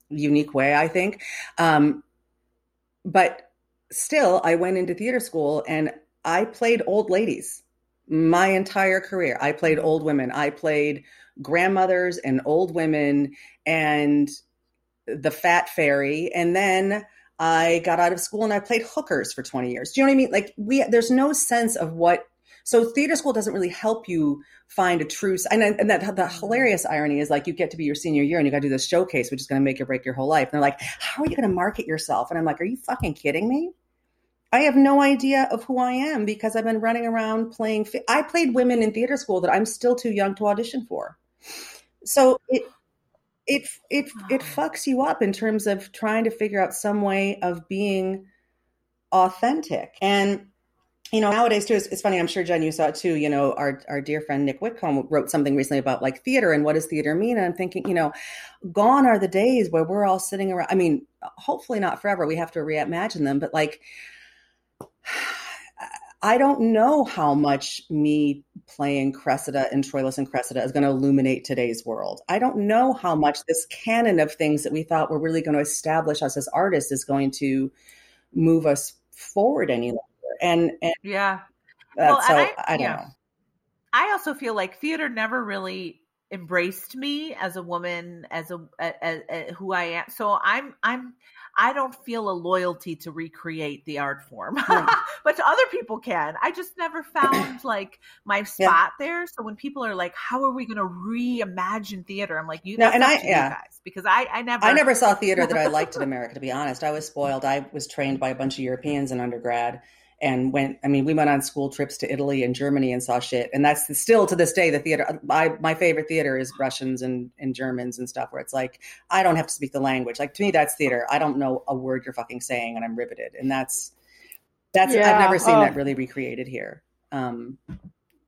unique way, I think. Um, but still, I went into theater school and I played old ladies my entire career. I played old women. I played grandmothers and old women and the fat fairy. And then I got out of school and I played hookers for 20 years. Do you know what I mean? Like we, there's no sense of what so theater school doesn't really help you find a true and, and that the hilarious irony is like you get to be your senior year and you got to do this showcase which is going to make or break your whole life. And they're like, "How are you going to market yourself?" And I'm like, "Are you fucking kidding me?" I have no idea of who I am because I've been running around playing. I played women in theater school that I'm still too young to audition for. So it it it it fucks you up in terms of trying to figure out some way of being authentic. And you know, nowadays too, it's, it's, funny. I'm sure Jen, you saw it too. You know, our our dear friend Nick Whitcomb wrote something recently about like theater and what does theater mean. And I'm thinking, you know, gone are the days where we're all sitting around. I mean, hopefully not forever. We have to reimagine them, but like, I don't know how much me playing Cressida and Troilus and Cressida is going to illuminate today's world. I don't know how much this canon of things that we thought were really going to establish us as artists is going to move us forward any longer and, and yeah uh, well, so I, I, don't yeah. know i also feel like theater never really embraced me as a woman as a, as, as, who i am so i'm i'm I don't feel a loyalty to recreate the art form, but to other people can. I just never found like my spot yeah. there. So when people are like, "How are we going to reimagine theater?" I'm like, "You no, and I yeah. guys," because I I never I never saw theater that I liked in America. To be honest, I was spoiled. I was trained by a bunch of Europeans in undergrad, and went i mean we went on school trips to italy and germany and saw shit. And that's still to this day the theater I, my favorite theater is russians and, and germans and stuff where it's like i don't have to speak the language. Like to me that's theater. I don't know a word you're fucking saying and i'm riveted. And that's that's yeah. i've never seen oh. that really recreated here. Um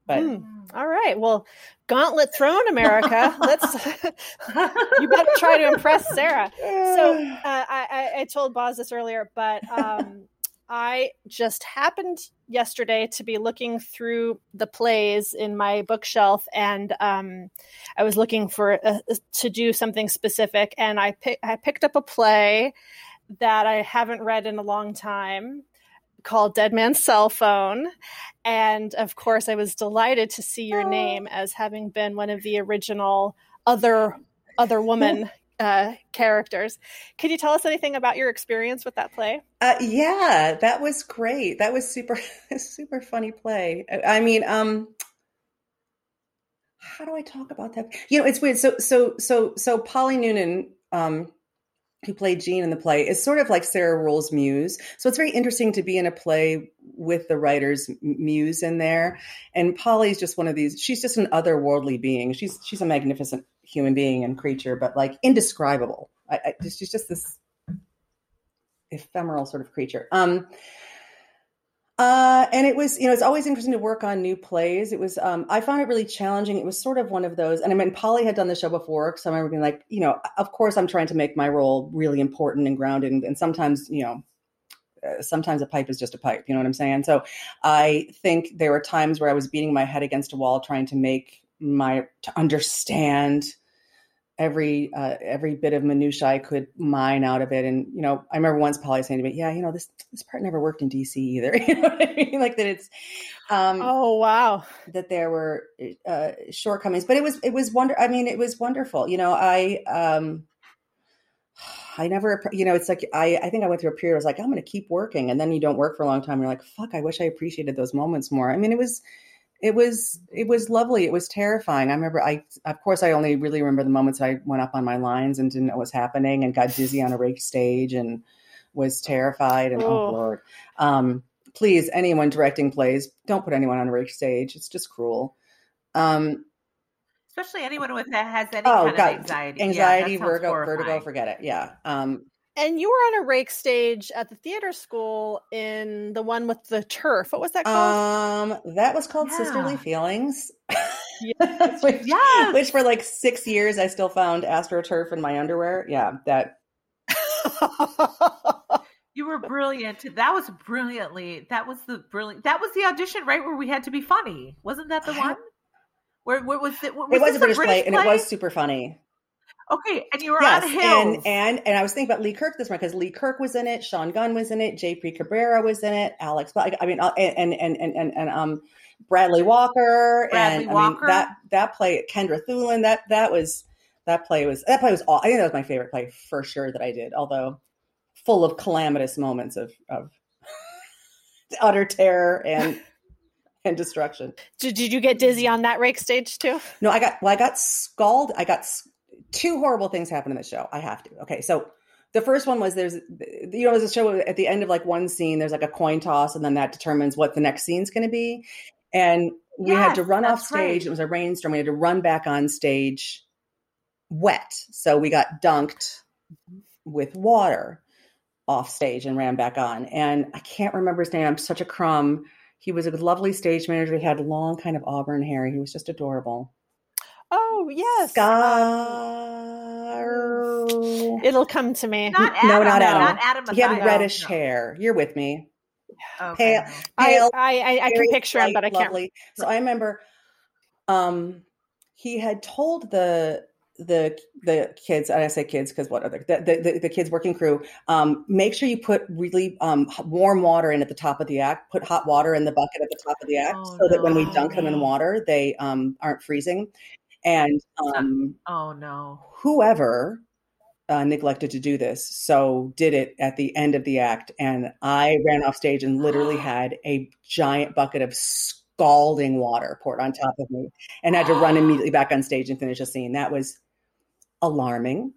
but mm. all right. Well gauntlet thrown america. Let's you better try to impress sarah. So uh, I, I told boz this earlier but um I just happened yesterday to be looking through the plays in my bookshelf, and um, I was looking for a, to do something specific, and I pick, I picked up a play that I haven't read in a long time called Dead Man's Cell Phone. And of course, I was delighted to see your name as having been one of the original other other woman uh, characters. Could you tell us anything about your experience with that play? Uh, yeah, that was great. That was super, super funny play. I mean, um, how do I talk about that? You know, it's weird. So, so, so, so Polly Noonan, um, who played Jean in the play, is sort of like Sarah Ruhl's muse. So it's very interesting to be in a play with the writer's muse in there. And Polly's just one of these. She's just an otherworldly being. She's she's a magnificent human being and creature, but like indescribable. I, I, she's just this ephemeral sort of creature. Um, uh, and it was, you know, it's always interesting to work on new plays. It was, um, I found it really challenging. It was sort of one of those, and I mean, Polly had done the show before, so I remember being like, you know, of course, I'm trying to make my role really important and grounded, and, and sometimes, you know, uh, sometimes a pipe is just a pipe. You know what I'm saying? So I think there were times where I was beating my head against a wall trying to make my to understand every uh, every bit of minutia I could mine out of it. And you know, I remember once Polly saying to me, "Yeah, you know, this this part never worked in DC either." you know what I mean? Like that it's. Um, oh wow! That there were uh, shortcomings, but it was it was wonder. I mean, it was wonderful. You know, I. Um, I never, you know, it's like I, I think I went through a period. I was like, I'm going to keep working, and then you don't work for a long time. You're like, fuck, I wish I appreciated those moments more. I mean, it was, it was it was lovely. It was terrifying. I remember I of course I only really remember the moments I went up on my lines and didn't know what was happening and got dizzy on a rake stage and was terrified and oh, oh lord. Um, please, anyone directing plays, don't put anyone on a rake stage. It's just cruel. Um, Especially anyone with that has any Oh kind of god, anxiety. Yeah, anxiety, that sounds vertigo, vertigo, forget it. Yeah. Um, And you were on a rake stage at the theater school in the one with the turf. What was that called? um, that was called Yeah. Sisterly Feelings. Yes. which, Yes. which for like six years I still found astroturf in my underwear. Yeah, that You were brilliant. That was brilliantly. That was the brilliant. That was the audition, right, where we had to be funny. Wasn't that the one? Where, where was it? Was it was a British, play, and it was super funny. Okay, and you were yes, on hills. and and and I was thinking about Lee Kirk this one because Lee Kirk was in it, Sean Gunn was in it, JP Cabrera was in it, Alex. I mean, uh, and and and and, and um, Bradley Walker, Bradley and I Walker. mean that that play, Kendra Thulin, that that was that play was that play was all. I think that was my favorite play for sure that I did, although full of calamitous moments of of utter terror and and destruction. did, did you get dizzy on that rake stage too? No, I got well, I got scalded. I got s- two horrible things happen in the show. I have to. Okay, so the first one was there's you know there's a show at the end of like one scene there's like a coin toss and then that determines what the next scene's going to be, and we had to run off stage. right. It was a rainstorm. We had to run back on stage wet, so we got dunked with water off stage and ran back on. And I can't remember his name. I'm such a crumb. He was a lovely stage manager. He had long, kind of auburn hair. He was just adorable. Oh yes. Scar. It'll come to me. not No, not Adam. Not Adam. He had reddish No. hair. You're with me. Okay. Pale, I, pale, I, I, I can very picture him, but I can't. lovely. So I remember, um, he had told the the the kids, and I say kids because what other the, the the the kids working crew, um, make sure you put really um warm water in at the top of the act. Put hot water in the bucket at the top of the act, Oh, so that when we dunk them in water, they um aren't freezing. And um, Oh no. whoever uh, neglected to do this so did it at the end of the act and i ran off stage and literally had a giant bucket of scalding water poured on top of me and had to run immediately back on stage and finish a scene that was alarming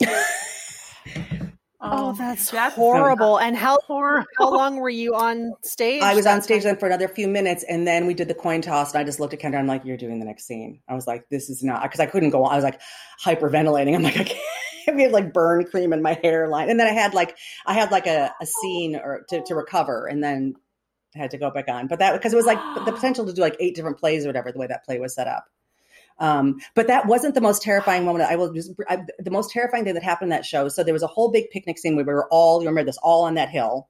Oh, um, that's, that's horrible. And how horrible. how long were you on stage? i was on stage time? then for another few minutes and then we did the coin toss and i just looked at kendra i'm like you're doing the next scene i was like this is not because i couldn't go on i was like hyperventilating i'm like i can't we had like burn cream in my hairline and then i had like i had like a, a scene or to, to recover and then had to go back on but that because it was like the potential to do like eight different plays or whatever the way that play was set up um, but that wasn't the most terrifying moment. I will just I, the most terrifying thing that happened in that show. So there was a whole big picnic scene where we were all you remember this all on that hill,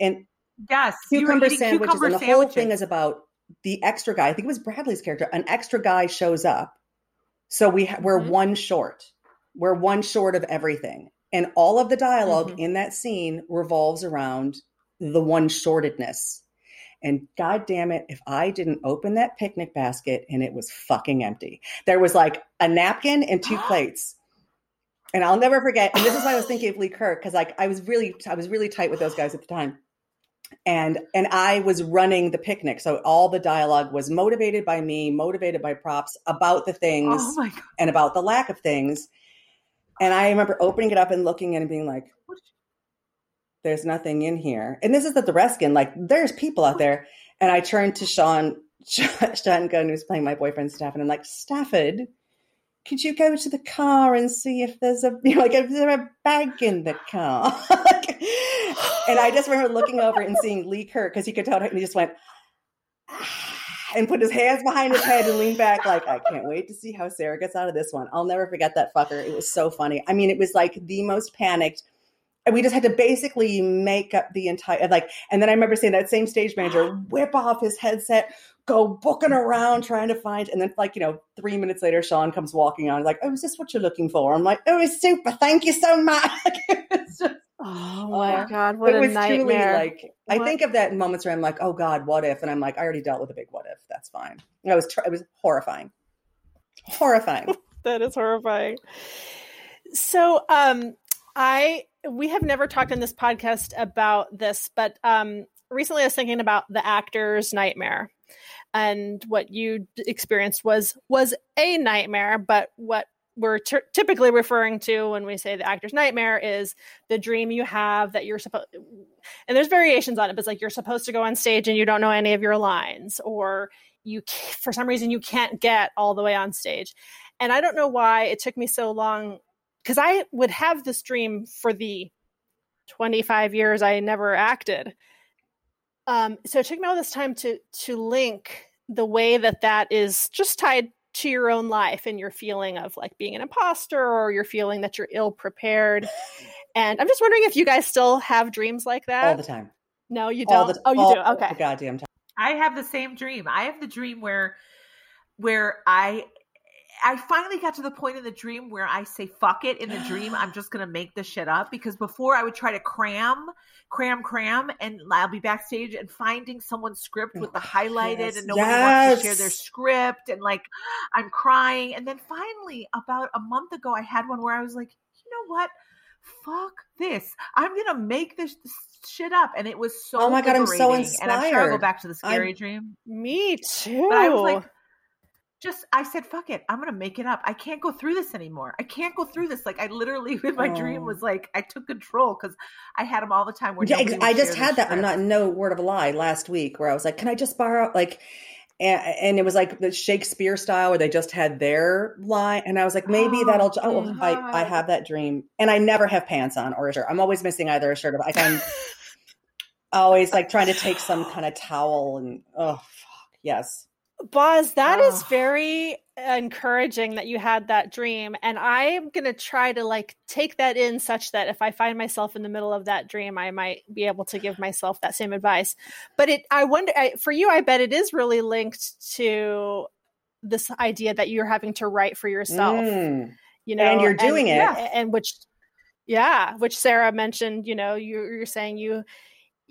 and Yes. cucumber sandwiches, cucumber and the whole thing is about the extra guy. I think it was Bradley's character. An extra guy shows up, so we ha- we're Mhm. one short. We're one short of everything, and all of the dialog Mhm. in that scene revolves around the one shortedness. And god damn it, if I didn't open that picnic basket and it was fucking empty. There was like a napkin and two plates. And I'll never forget. And this is why I was thinking of Lee Kirk, because like I was really I was really tight with those guys at the time. And and I was running the picnic. So all the dialogue was motivated by me, motivated by props about the things Oh and about the lack of things. And I remember opening it up and looking at it and being like, there's nothing in here. And this is at the Reskin, like there's people out there. And I turned to Sean, Sean Gunn, who's playing my boyfriend Stafford. And I'm like, Stafford, could you go to the car and see if there's a, you know, like, is there a bag in the car? and I just remember looking over and seeing Lee Kirk because he could tell, and he just went, ah, and put his hands behind his head and leaned back like I can't wait to see how Sarah gets out of this one. I'll never forget that fucker. It was so funny. I mean, it was like the most panicked. And we just had to basically make up the entire like and then I remember seeing that same stage manager whip off his headset, go booking around trying to find and then like, you know, three minutes later Sean comes walking on like, Oh, is this what you're looking for? I'm like, Oh, it's super, thank you so much. Just- Oh my Oh, god, what it was truly nightmare! like I think of that in moments where I'm like, oh God, what if? And I'm like, I already dealt with a big what if. That's fine. I was tr- it was horrifying, horrifying. that is horrifying. So, um, I we have never talked in this podcast about this, but um, recently I was thinking about the actor's nightmare, and what you experienced was was a nightmare, but what we're ty- typically referring to when we say the actor's nightmare is the dream you have that you're supposed and there's variations on it but it's like you're supposed to go on stage and you don't know any of your lines or you for some reason you can't get all the way on stage. And I don't know why it took me so long because I would have this dream for the 25 years I never acted. Um, so it took me all this time to to link the way that that is just tied to your own life and your feeling of like being an imposter or your feeling that you're ill prepared. And I'm just wondering if you guys still have dreams like that all the time. No, you don't. The, oh, you do. Okay. goddamn time. I have the same dream. I have the dream where where I I finally got to the point in the dream where I say fuck it in the dream. I'm just gonna make this shit up because before I would try to cram, cram, cram, and I'll be backstage and finding someone's script with the oh, highlighted yes. and nobody yes. wants to share their script and like I'm crying. And then finally, about a month ago, I had one where I was like, you know what? Fuck this. I'm gonna make this shit up. And it was so Oh my god, I'm so inspired. And I'm sure I'll go back to the scary I'm, dream. Me too. But I was like, just I said, fuck it. I'm gonna make it up. I can't go through this anymore. I can't go through this. Like I literally with my oh. dream was like I took control because I had them all the time where yeah, I just had that. I'm not no word of a lie last week where I was like, Can I just borrow like and, and, it was like the Shakespeare style where they just had their line. And I was like, maybe oh, that'll, oh, I, I have that dream. And I never have pants on or a shirt. I'm always missing either a shirt or I can always like trying to take some kind of towel and, oh, fuck, yes. Boz, that oh. is very encouraging that you had that dream. And I'm going to try to like take that in such that if I find myself in the middle of that dream, I might be able to give myself that same advice. But it, I wonder, I, for you, I bet it is really linked to this idea that you're having to write for yourself. Mm. You know, and you're doing and, it. Yeah, and which, yeah, which Sarah mentioned, you know, you, you're saying you,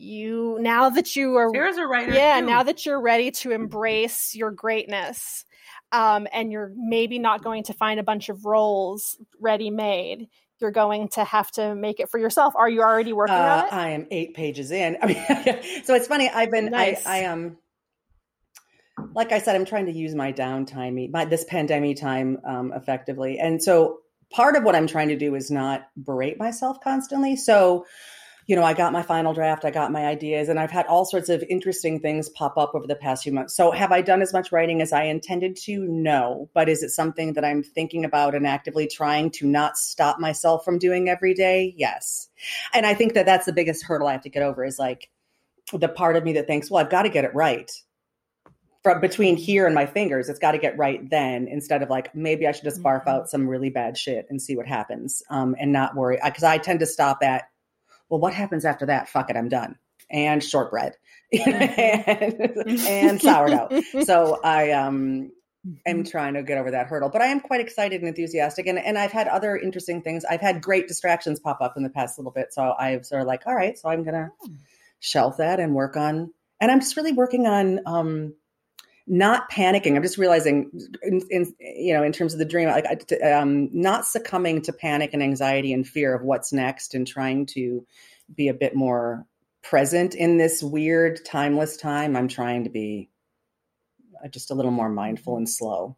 you now that you are Sarah's a writer yeah too. now that you're ready to embrace your greatness um, and you're maybe not going to find a bunch of roles ready made you're going to have to make it for yourself. Are you already working uh, on it? I am eight pages in. I mean so it's funny i've been nice. i i am um, like i said i'm trying to use my downtime my this pandemic time um, effectively. And so part of what i'm trying to do is not berate myself constantly. So you know, I got my final draft, I got my ideas, and I've had all sorts of interesting things pop up over the past few months. So, have I done as much writing as I intended to? No. But is it something that I'm thinking about and actively trying to not stop myself from doing every day? Yes. And I think that that's the biggest hurdle I have to get over is like the part of me that thinks, well, I've got to get it right. From between here and my fingers, it's got to get right then instead of like maybe I should just barf mm-hmm. out some really bad shit and see what happens um, and not worry. Because I tend to stop at well, what happens after that? Fuck it, I'm done. And shortbread and, and sourdough. So I um am mm-hmm. trying to get over that hurdle. But I am quite excited and enthusiastic. And, and I've had other interesting things. I've had great distractions pop up in the past little bit. So I've sort of like, all right, so I'm going to hmm. shelf that and work on, and I'm just really working on um, not panicking. I'm just realizing, in, in, you know, in terms of the dream, like um, not succumbing to panic and anxiety and fear of what's next, and trying to be a bit more present in this weird, timeless time. I'm trying to be uh, just a little more mindful and slow.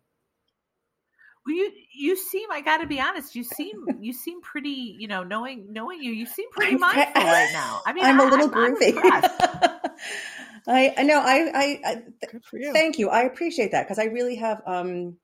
Well, you you seem I got to be honest. You seem you seem pretty. You know, knowing knowing you, you seem pretty mindful right now. I mean, I'm a little I'm, groovy. I, I know. I, I, I you. thank you. I appreciate that because I really have. um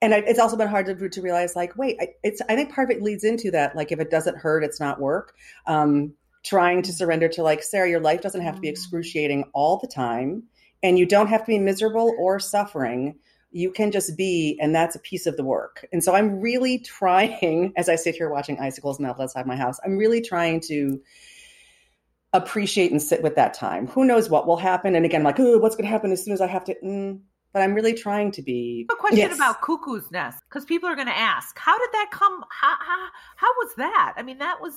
and I, it's also been hard to, to realize, like, wait, I, it's. I think part of it leads into that. Like, if it doesn't hurt, it's not work. Um, trying to surrender to, like, Sarah, your life doesn't have to be mm. excruciating all the time, and you don't have to be miserable or suffering. You can just be, and that's a piece of the work. And so, I'm really trying, as I sit here watching icicles melt outside my house, I'm really trying to appreciate and sit with that time. Who knows what will happen? And again, I'm like, oh, what's going to happen as soon as I have to? Mm, but I'm really trying to be. A question yes. about Cuckoo's Nest because people are going to ask, how did that come? How, how how was that? I mean, that was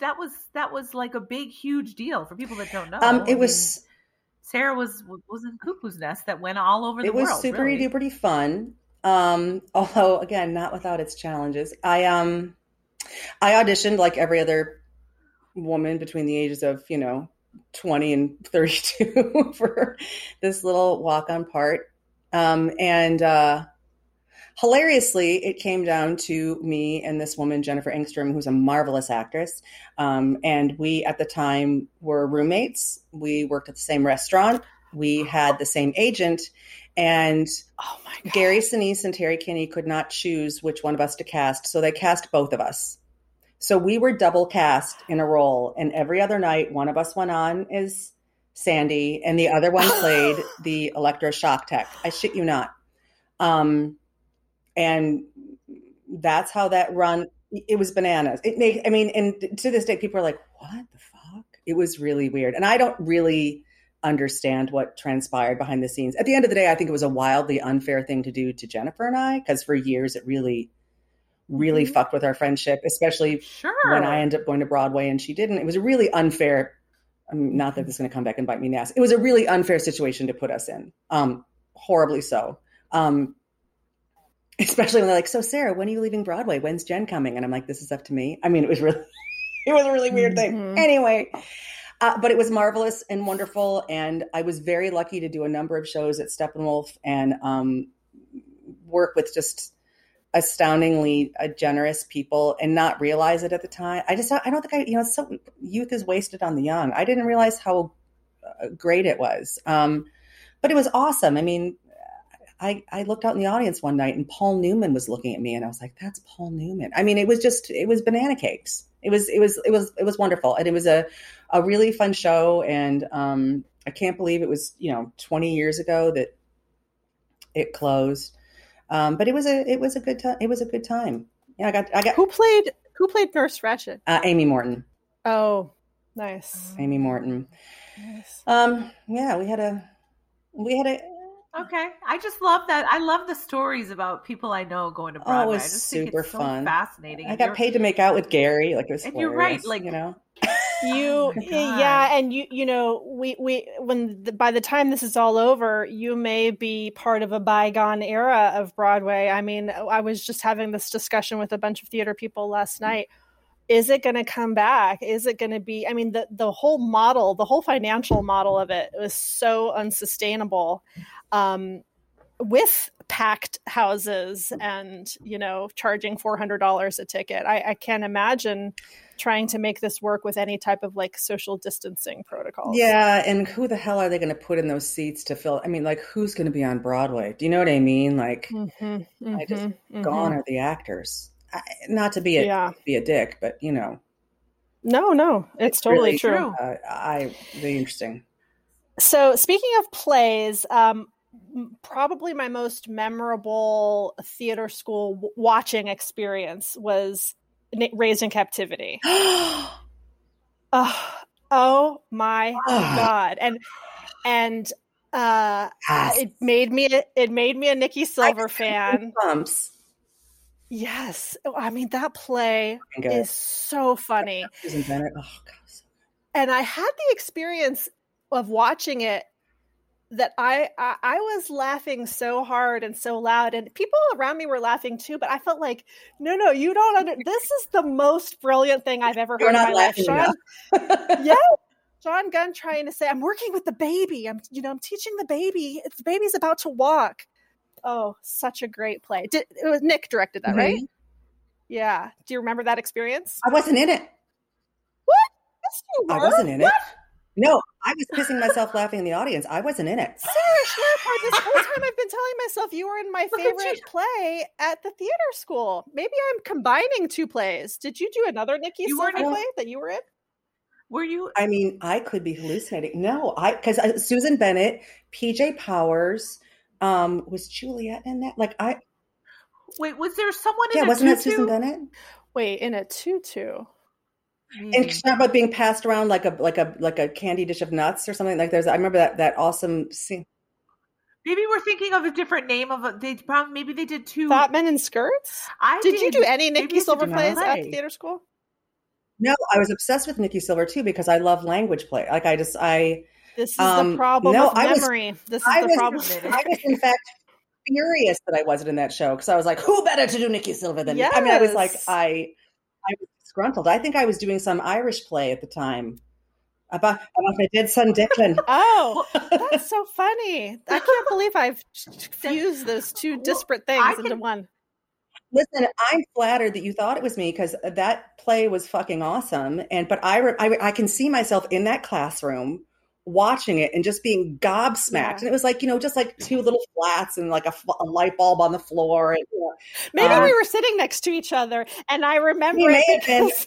that was that was like a big, huge deal for people that don't know. Um, it I was. Mean, Sarah was was in Cuckoo's Nest that went all over the world. It was super really. duper fun. Um, although again, not without its challenges. I um, I auditioned like every other woman between the ages of, you know, 20 and 32 for this little walk on part. Um, and uh, hilariously, it came down to me and this woman, Jennifer Engstrom, who's a marvelous actress. Um, and we, at the time, were roommates. We worked at the same restaurant. We had the same agent. And Oh my god. Gary Sinise and Terry Kinney could not choose which one of us to cast, so they cast both of us. So we were double cast in a role, and every other night, one of us went on as Sandy, and the other one played the electroshock tech. I shit you not. Um, and that's how that run. It was bananas. It made. I mean, and to this day, people are like, "What the fuck?" It was really weird, and I don't really understand what transpired behind the scenes. At the end of the day, I think it was a wildly unfair thing to do to Jennifer and I because for years it really, really Mhm. fucked with our friendship, especially Sure. when I ended up going to Broadway and she didn't. It was a really unfair. Not that this is going to come back and bite me in the ass. It was a really unfair situation to put us in, um, horribly so. Um, especially when they're like, "So, Sarah, when are you leaving Broadway? When's Jen coming?" And I'm like, "This is up to me." I mean, it was really, it was a really weird thing. Mhm. Anyway, uh, but it was marvelous and wonderful, and I was very lucky to do a number of shows at Steppenwolf and um, work with just astoundingly uh, generous people and not realize it at the time. I just I don't think I you know so youth is wasted on the young. I didn't realize how uh, great it was. Um, but it was awesome. I mean, I I looked out in the audience one night and Paul Newman was looking at me and I was like, that's Paul Newman. I mean, it was just it was banana cakes. It was it was it was it was wonderful and it was a a really fun show and um I can't believe it was, you know, 20 years ago that it closed. Um, but it was a it was a good time. It was a good time. Yeah, I got I got Who played who played Nurse Ratched? uh, Amy Morton. Oh, nice. Amy Morton. nice. Um, yeah, we had a we had a Okay, I just love that. I love the stories about people I know going to Oh, it was I just think super it's so fun. fascinating. I And got paid to make out with Gary. Like it was And you're right, like- you know. you my God. yeah and you you know we we when the, by the time this is all over you may be part of a bygone era of broadway. I mean i was just having this discussion with a bunch of theater people last night. Is it going to come back? Is it going to be i mean the the whole model the whole financial model of it was so unsustainable. Um with packed houses and you know charging $400 a ticket I, I can't imagine trying to make this work with any type of like social distancing protocols Yeah, and who the hell are they going to put in those seats to fill? I mean, like who's going to be on Broadway? Do you know what I mean? Like, Mhm, I just mhm, mhm. gone are the actors. I, not to be a yeah be a dick, but you know, no no it's totally really true uh, I really interesting. so speaking of plays um probably my most memorable theater school w- watching experience was Na- raised in captivity oh, oh my god and and uh Yes. it made me it made me a Nicky Silver fan. Bumps. Yes. Oh, I mean that play is so funny. Oh god. And I had the experience of watching it that I, I I was laughing so hard and so loud and people around me were laughing too but I felt like no no you don't under this is the most brilliant thing I've ever You're heard in not my life. laughing Sean yeah. John Gunn trying to say I'm working with the baby. I'm you know I'm teaching the baby. It's the baby's about to walk. Oh such a great play. Did, it was Nick directed that right? Mhm. yeah. Do you remember that experience? I wasn't in it. yes you I wasn't in it. No, I was pissing myself laughing in the audience. I wasn't in it. Sarah Charipar, this whole time I've been telling myself you were in my favorite play at the theater school. Maybe I'm combining two plays. Did you do another Nikki You Silver weren't in- play that you were in? Were you? I mean, I could be hallucinating. No, I because Susan Bennett, PJ Powers, um, was Juliet in that? Like I Wait, was there someone in yeah, a wasn't that tutu? Susan Bennett? Wait, in a tutu. And Maybe. she's not about being passed around like a like a like a candy dish of nuts or something. Like there's I remember that that awesome scene. Maybe we're thinking of a different name of a. They probably maybe they did two. Fat Men in Skirts? I Did you do any Maybe Nicky Silver different plays at the theater school? No, I was obsessed with Nicky Silver too because I love language play. Like I just I This is Um, the problem no, with I was- this is I the was problem. I was in fact furious that I wasn't in that show because I was like, who better to do Nicky Silver than me? I mean, I was like, I I was disgruntled. I think I was doing some Irish play at the time about about my dead son Declan. Oh, that's so funny. I can't believe I've fused those two disparate things into can- one. Listen, I'm flattered that you thought it was me because that play was fucking awesome. And but I, re- I I can see myself in that classroom watching it and just being gobsmacked. Yeah. And it was like, you know, just like two little flats and like a light bulb on the floor. And, you know, Maybe Uh, we were sitting next to each other, and I remember it because-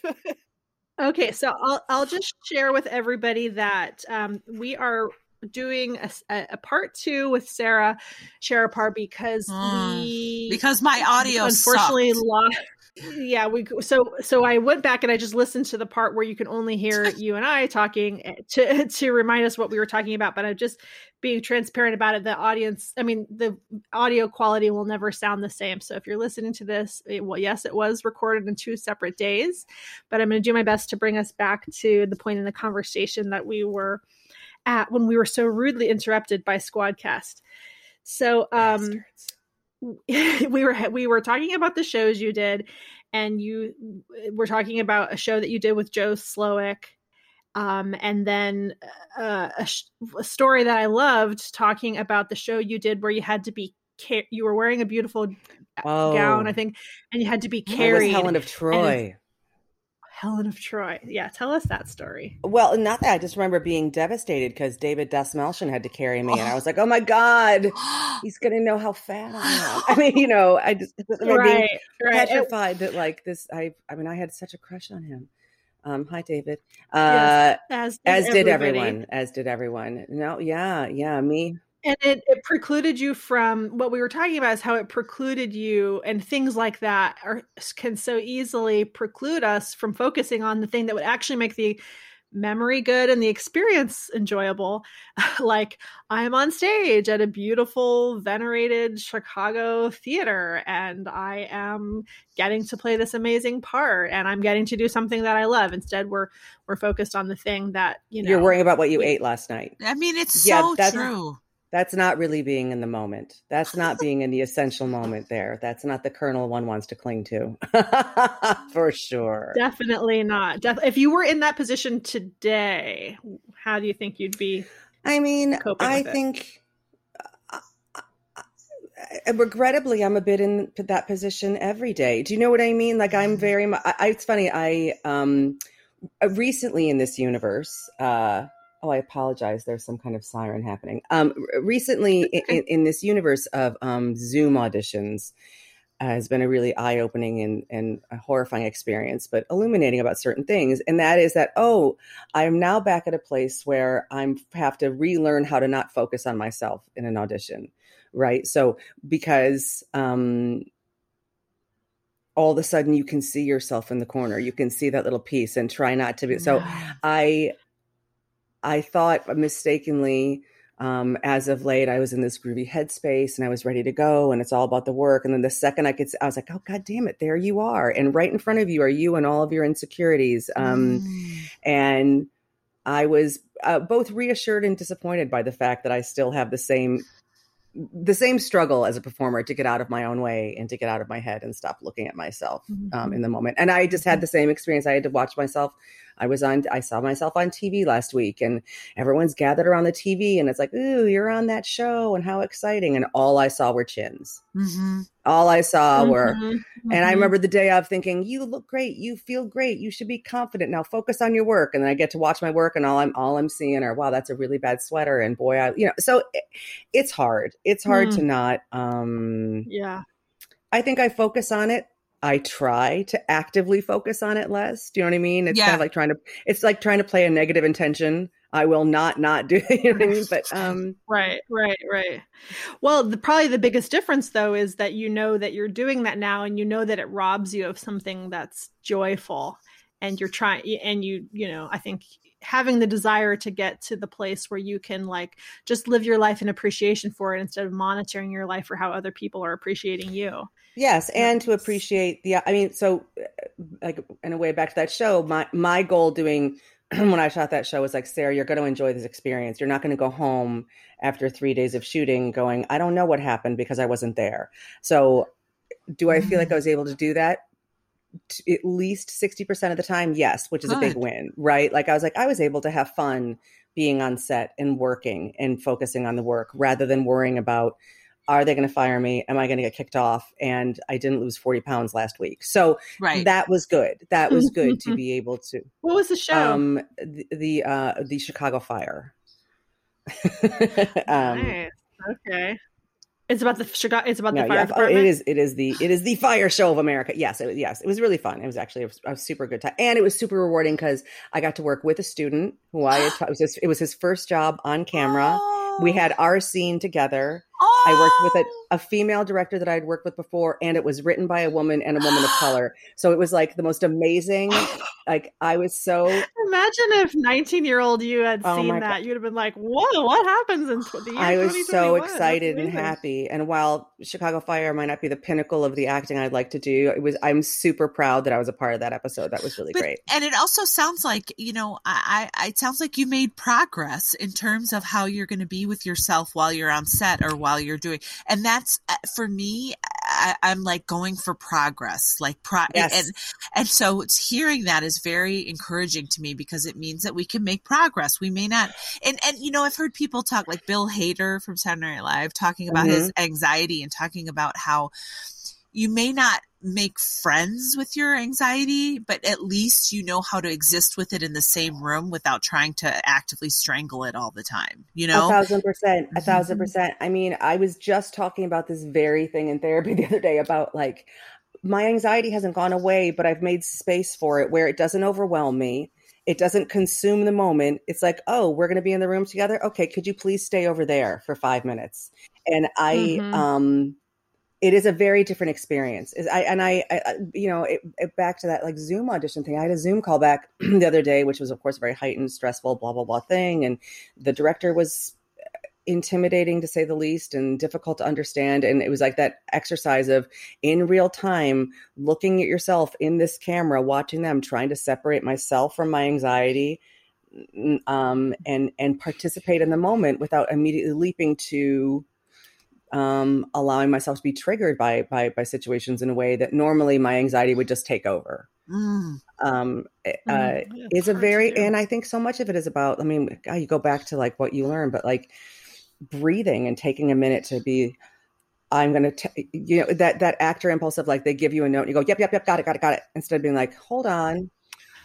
okay, so I'll I'll just share with everybody that um, we are doing a part two with Sarah Charipar because Mm, we because my audio unfortunately sucked. lost. Yeah, we so so I went back and I just listened to the part where you can only hear you and I talking eh, to to remind us what we were talking about. But I'm just being transparent about it. The audience, I mean, the audio quality will never sound the same. So if you're listening to this, it, well, yes, it was recorded in two separate days, but I'm going to do my best to bring us back to the point in the conversation that we were at when we were so rudely interrupted by Squadcast. So, um, we were we were talking about the shows you did, and you were talking about a show that you did with Joe Slowick, um, and then uh, a, sh- a story that I loved talking about the show you did where you had to be ca- you were wearing a beautiful Oh. gown, I think, and you had to be carried. Helen of Troy. Helen of Troy. Yeah, tell us that story. Well, not that. I just remember being devastated because David Dastmalchian had to carry me, and I was like, "Oh my god, he's gonna know how fat I am." I mean, you know, I just I remember being Right, right. Petrified that like this. I, I mean, I had such a crush on him. Um, hi, David. Uh, Yes, as as did everyone. As did everyone. No, yeah, yeah, me. And it, it precluded you from what we were talking about is how it precluded you and things like that are can so easily preclude us from focusing on the thing that would actually make the memory good and the experience enjoyable like i'm on stage at a beautiful venerated chicago theater and i am getting to play this amazing part and i'm getting to do something that i love instead we're we're focused on the thing that you know You're worrying about what you ate last night. I mean, it's Yeah, so that's- true. That's not really being in the moment. That's not being in the essential moment there. That's not the kernel one wants to cling to. For sure. Definitely not. Def- if you were in that position today, how do you think you'd be? I mean, I think, uh, uh, regrettably, I'm a bit in that position every day. Do you know what I mean? Like, I'm very. I, it's funny. I um recently in this universe. uh Oh, I apologize. There's some kind of siren happening. Um, recently in, in, this universe of um, Zoom auditions, uh, has been a really eye-opening and, and a horrifying experience, but illuminating about certain things. And that is that, oh, I am now back at a place where I'm have to relearn how to not focus on myself in an audition, right? So because um, all of a sudden you can see yourself in the corner, you can see that little piece, and try not to be. So I I thought mistakenly um, as of late, I was in this groovy headspace and I was ready to go, and it's all about the work. And then the second I could, I was like, "Oh God damn it, there you are!" And right in front of you are you and all of your insecurities. Um, Mm. and I was uh, both reassured and disappointed by the fact that I still have the same the same struggle as a performer to get out of my own way and to get out of my head and stop looking at myself um, in the moment. And I just had the same experience. I had to watch myself. I was on. I saw myself on TV last week, and everyone's gathered around the TV, and it's like, "Ooh, you're on that show, and how exciting!" And all I saw were chins. hmm All I saw were Mhm, and I mhm. remember the day of thinking, "You look great. You feel great. You should be confident now. Focus on your work." And then I get to watch my work, and all I'm all I'm seeing are, "Wow, that's a really bad sweater." And boy, I you know, so it, it's hard. It's hard Mm. to not. um yeah, I think I focus on it. I try to actively focus on it less. Do you know what I mean? It's kind of like trying to. It's like trying to play a negative intention. I will not not do. You know what I mean? But um, right, right, right. Well, the, probably the biggest difference though is that you know that you're doing that now, and you know that it robs you of something that's joyful, and you're trying, and you, you know, I think having the desire to get to the place where you can like just live your life in appreciation for it instead of monitoring your life for how other people are appreciating you. Yes, and to appreciate the. I mean, so like in a way, back to that show. My my goal doing when I shot that show was like, Sarah, you're going to enjoy this experience. You're not going to go home after three days of shooting going, I don't know what happened because I wasn't there. So, do I feel like mm-hmm. I was able to do that? T- At least sixty percent of the time, yes, which is a big win, right? Like I was like, I was able to have fun being on set and working and focusing on the work rather than worrying about are they going to fire me? Am I going to get kicked off? And I didn't lose 40 pounds last week. So Right. that was good. That was good to be able to. What was the show? Um, the, the, uh, the Chicago fire. um, nice. Okay. It's about the Chicago. It's about no, the fire yeah, oh, department. it is. It is the. It is the fire show of America. Yes, it, was- yes, it was really fun. It was actually a, a super good time, and it was super rewarding because I got to work with a student who I had. Taught, it, was his, it was his first job on camera. We had oh. our scene together. I worked with a, a female director that I'd worked with before, and it was written by a woman and a woman of color. So it was like the most amazing. Like I was so Imagine if 19 year old you had Oh seen my that. You'd have been like, whoa, what happens in tw- the year I was so excited and happy. And while Chicago Fire might not be the pinnacle of the acting I'd like to do, it was. I'm super proud that I was a part of that episode. That was really But- great. And it also sounds like, you know, I, I it sounds like you made progress in terms of how you're going to be with yourself while you're on set or while you're doing. And that's uh, for me, I, I'm like going for progress, like pro. Yes. And and so it's hearing that is very encouraging to me because it means that we can make progress. We may not, and and you know, I've heard people talk like Bill Hader from Saturday Night Live talking about his mm-hmm. anxiety and talking about how you may not make friends with your anxiety, but at least you know how to exist with it in the same room without trying to actively strangle it all the time. You know, A thousand percent. A thousand Mhm. percent. I mean, I was just talking about this very thing in therapy the other day about like my anxiety hasn't gone away, but I've made space for it where it doesn't overwhelm me. It doesn't consume the moment. It's like, oh, we're going to be in the room together. Okay, could you please stay over there for five minutes? And I, Mhm. um, it is a very different experience. Is I and I, I you know, it, it, back to that like Zoom audition thing. I had a Zoom call back the other day, which was of course very heightened, stressful, blah blah blah thing, and the director was intimidating to say the least and difficult to understand and it was like that exercise of in real time looking at yourself in this camera watching them trying to separate myself from my anxiety um and and participate in the moment without immediately leaping to um allowing myself to be triggered by by by situations in a way that normally my anxiety would just take over Mm. um uh, Mhm. Yeah, is a very and i think so much of it is about i mean God, you go back to like what you learn but like breathing and taking a minute to be i'm gonna t- you know that that actor impulse of like they give you a note and you go yep yep yep got it got it got it instead of being like hold on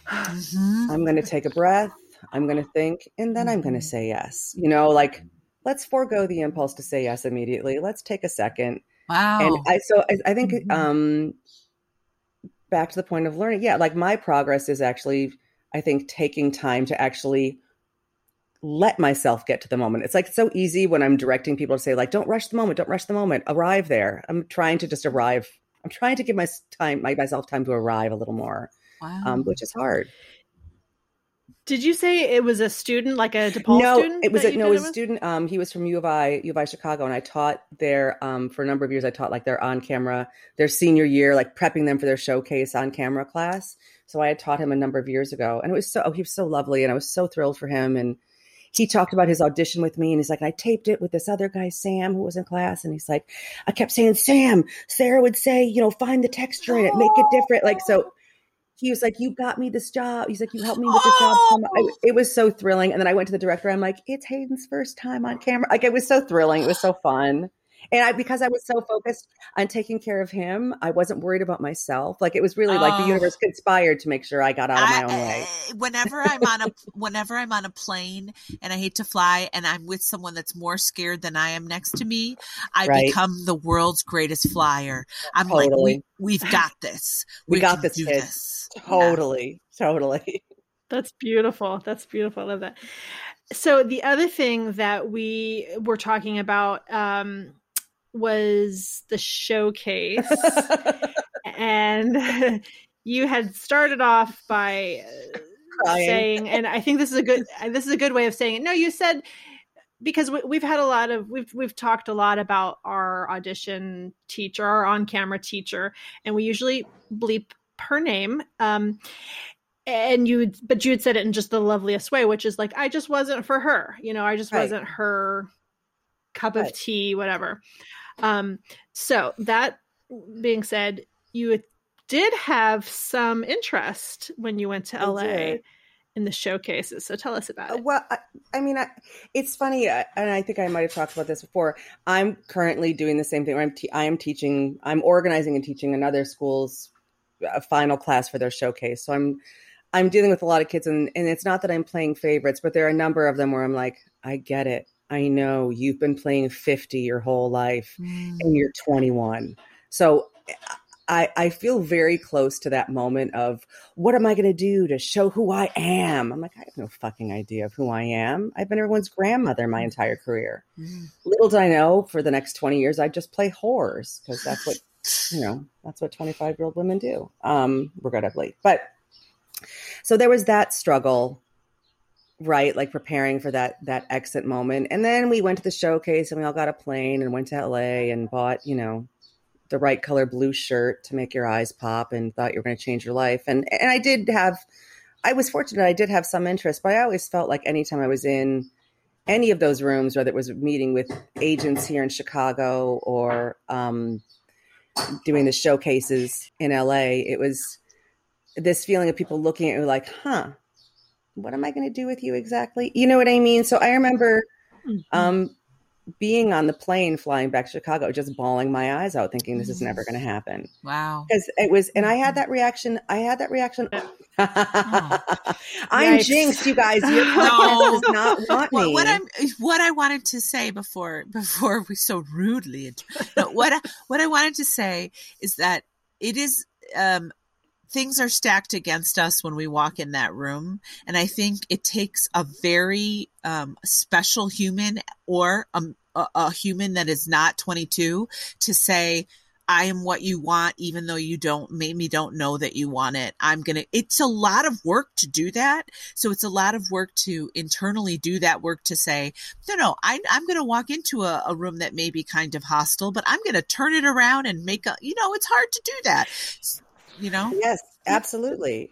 Mhm. i'm gonna take a breath i'm gonna think and then i'm gonna Mhm. say yes you know like let's forego the impulse to say yes immediately let's take a second Wow. and I so I, I think Mhm. um back to the point of learning, yeah, like my progress is actually I think taking time to actually let myself get to the moment. It's like it's so easy when I'm directing people to say like don't rush the moment, don't rush the moment, arrive there. I'm trying to just arrive. I'm trying to give my time my, myself time to arrive a little more, wow. um, which is hard. Did you say it was a student, like a DePaul no, student? it was a, no, it was a student. Um, he was from U of I, U of I Chicago, and I taught there um, for a number of years. I taught like their on camera, their senior year, like prepping them for their showcase on camera class. So I had taught him a number of years ago, and it was so oh, he was so lovely, and I was so thrilled for him. And he talked about his audition with me, and he's like, I taped it with this other guy, Sam, who was in class, and he's like, I kept saying, Sam, Sarah would say, you know, find the texture in it, make it different, like so he was like, "You got me this job." He's like, "You helped me with this job." So. I- it was so thrilling. And then I went to the director. I'm like, "It's Hayden's first time on camera." Like it was so thrilling. It was so fun. And I, because I was so focused on taking care of him, I wasn't worried about myself. Like it was really like the Oh. universe conspired to make sure I got out of my I- own way. Whenever I'm on a whenever I'm on a plane and I hate to fly and I'm with someone that's more scared than I am next to me, I Right. become the world's greatest flyer. I'm like, Totally. we, we've got this. We got this, kids. this. Totally, totally. That's beautiful. That's beautiful. I love that. So the other thing that we were talking about um, was the showcase, and you had started off by Crying. saying, and I think this is a good this is a good way of saying it. No, you said because we, we've had a lot of we've we've talked a lot about our audition teacher, our on camera teacher, and we usually bleep her name. Um, and you but you had said it in just the loveliest way which is like i just wasn't for her you know i just Right. wasn't her cup of tea whatever um so that being said you did have some interest when you went to la in the showcases so tell us about Uh, it Well, I, I mean, I, it's funny, uh, and I think I might have talked about this before. I'm currently doing the same thing. I'm te- I am teaching. I'm organizing and teaching another school's uh, final class for their showcase. So I'm I'm dealing with a lot of kids, and and it's not that I'm playing favorites, but there are a number of them where I'm like, I get it. I know you've been playing 50 your whole life Mm. and you're 21. So I, I feel very close to that moment of what am I going to do to show who I am? I'm like, I have no fucking idea of who I am. I've been everyone's grandmother my entire career. Mm. Little did I know for the next 20 years, I'd just play whores because that's what, you know, that's what 25 year old women do, um, regrettably. But so there was that struggle right like preparing for that that exit moment. And then we went to the showcase and we all got a plane and went to la and bought you know the right color blue shirt to make your eyes pop and thought you were going to change your life. And and i did have i was fortunate i did have some interest but i always felt like anytime i was in any of those rooms whether it was meeting with agents here in chicago or um, doing the showcases in la it was this feeling of people looking at you like huh what am I going to do with you exactly? You know what I mean? So I remember um, being on the plane flying back to Chicago, just bawling my eyes out, thinking this is never going to happen. Wow. Because it was, and I had that reaction. I had that reaction. I'm Yikes. jinxed, you guys. Your No. podcast does not want me. What, what I'm what I wanted to say before before we so rudely what I, what I wanted to say is that it is um things are stacked against us when we walk in that room and I think it takes a very um special human or a, a human that is not 22 to say I am what you want, even though you don't maybe don't know that you want it. I'm gonna. It's a lot of work to do that. So it's a lot of work to internally do that work to say, no, no, I, I'm going to walk into a, a room that may be kind of hostile, but I'm going to turn it around and make a. You know, it's hard to do that. You know. Yes, absolutely.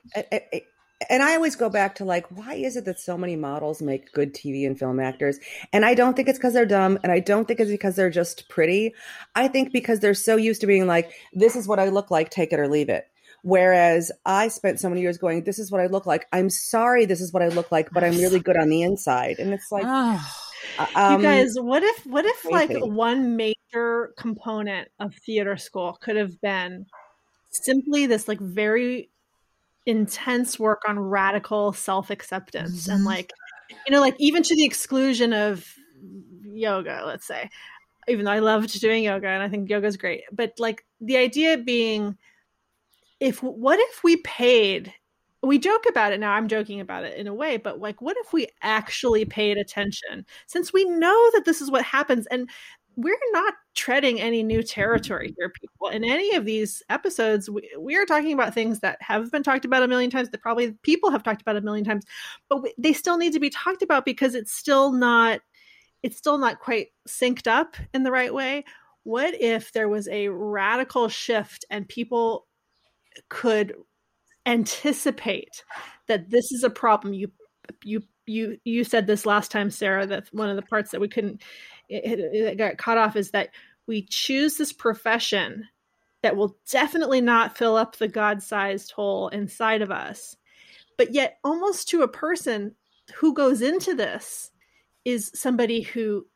And I always go back to like, why is it that so many models make good TV and film actors? And I don't think it's because they're dumb, and I don't think it's because they're just pretty. I think because they're so used to being like, this is what I look like, take it or leave it. Whereas I spent so many years going, this is what I look like. I'm sorry, this is what I look like, but I'm really good on the inside. And it's like, Oh, um, you guys, what if what if like one major component of theater school could have been simply this like very intense work on radical self-acceptance and Mhm. like you know like even to the exclusion of yoga let's say even though i loved doing yoga and i think yoga is great but like the idea being if what if we paid we joke about it now i'm joking about it in a way but like what if we actually paid attention since we know that this is what happens and we're not treading any new mm-hmm. territory here people. In any of these episodes we, we are talking about things that have been talked about a million times that probably people have talked about a million times but we, they still need to be talked about because it's still not it's still not quite synced up in the right way. What if there was a radical shift and people could anticipate that this is a problem? You you you you said this last time sarah that one of the parts that we couldn't it, it, got cut off is that we choose this profession that will definitely not fill up the god-sized hole inside of us. But yet almost to a person who goes into this is somebody who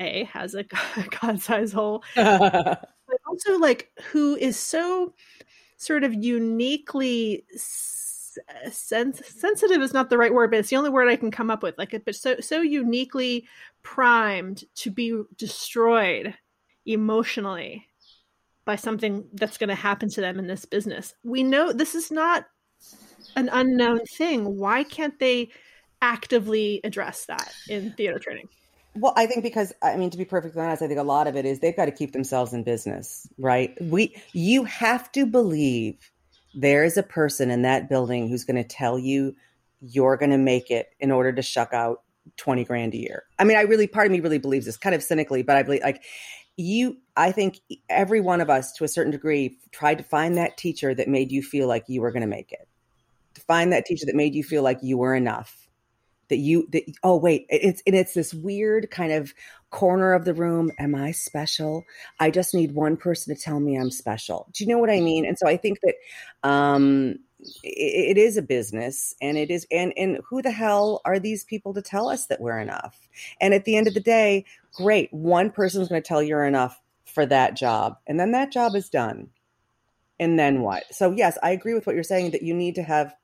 a has a god-sized hole but also like who is so sort of uniquely Uh, sens- sensitive is not the right word but it's the only word i can come up with. Like but so so uniquely primed to be destroyed emotionally by something that's going to happen to them in this business. We know this is not an unknown thing. Why can't they actively address that in theater training? Well, I think because I mean to be perfectly honest, I think a lot of it is they've got to keep themselves in business, right? We you have to believe there is a person in that building who's going to tell you you're going to make it in order to shuck out 20 grand a year. I mean, I really part of me really believes this kind of cynically, but I believe like you I think every one of us to a certain degree tried to find that teacher that made you feel like you were going to make it. To find that teacher that made you feel like you were enough that you that oh wait it's and it's this weird kind of corner of the room am i special? I just need one person to tell me i'm special. Do you know what i mean? And so i think that um it, is a business and it is and and who the hell are these people to tell us that we're enough? And at the end of the day great one person's going to tell you're enough for that job and then that job is done. And then what? So yes i agree with what you're saying that you need to have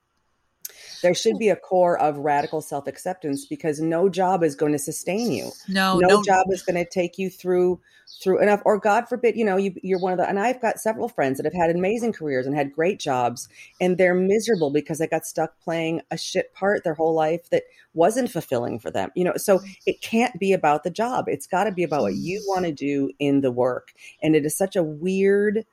there should be a core of radical self acceptance because no job is going to sustain you. No, no, no, job is going to take you through through enough or god forbid you know you, you're one of the and i've got several friends that have had amazing careers and had great jobs and they're miserable because they got stuck playing a shit part their whole life that wasn't fulfilling for them you know? So it can't be about the job. It's got to be about what you want to do in the work. And it is such a weird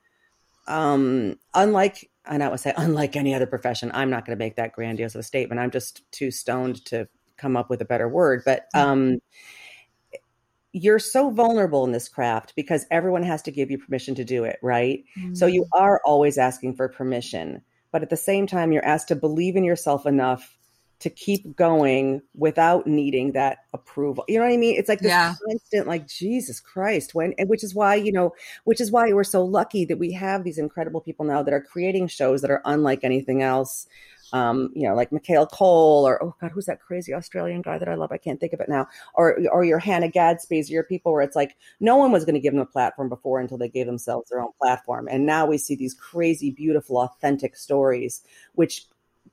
um unlike and i would say unlike any other profession i'm not going to make that grandiose of a statement i'm just too stoned to come up with a better word but um you're so vulnerable in this craft because everyone has to give you permission to do it, right? Mm-hmm. So you are always asking for permission. But at the same time, you're asked to believe in yourself enough to keep going without needing that approval. You know what I mean? It's like this yeah. constant, like Jesus Christ, when, which is why, you know, which is why we're so lucky that we have these incredible people now that are creating shows that are unlike anything else um, you know, like Michaela Coel, or oh god, who's that crazy Australian guy that I love? I can't think of it now. Or or your Hannah Gadsby's, your people where it's like no one was going to give them a platform before until they gave themselves their own platform, and now we see these crazy, beautiful, authentic stories, which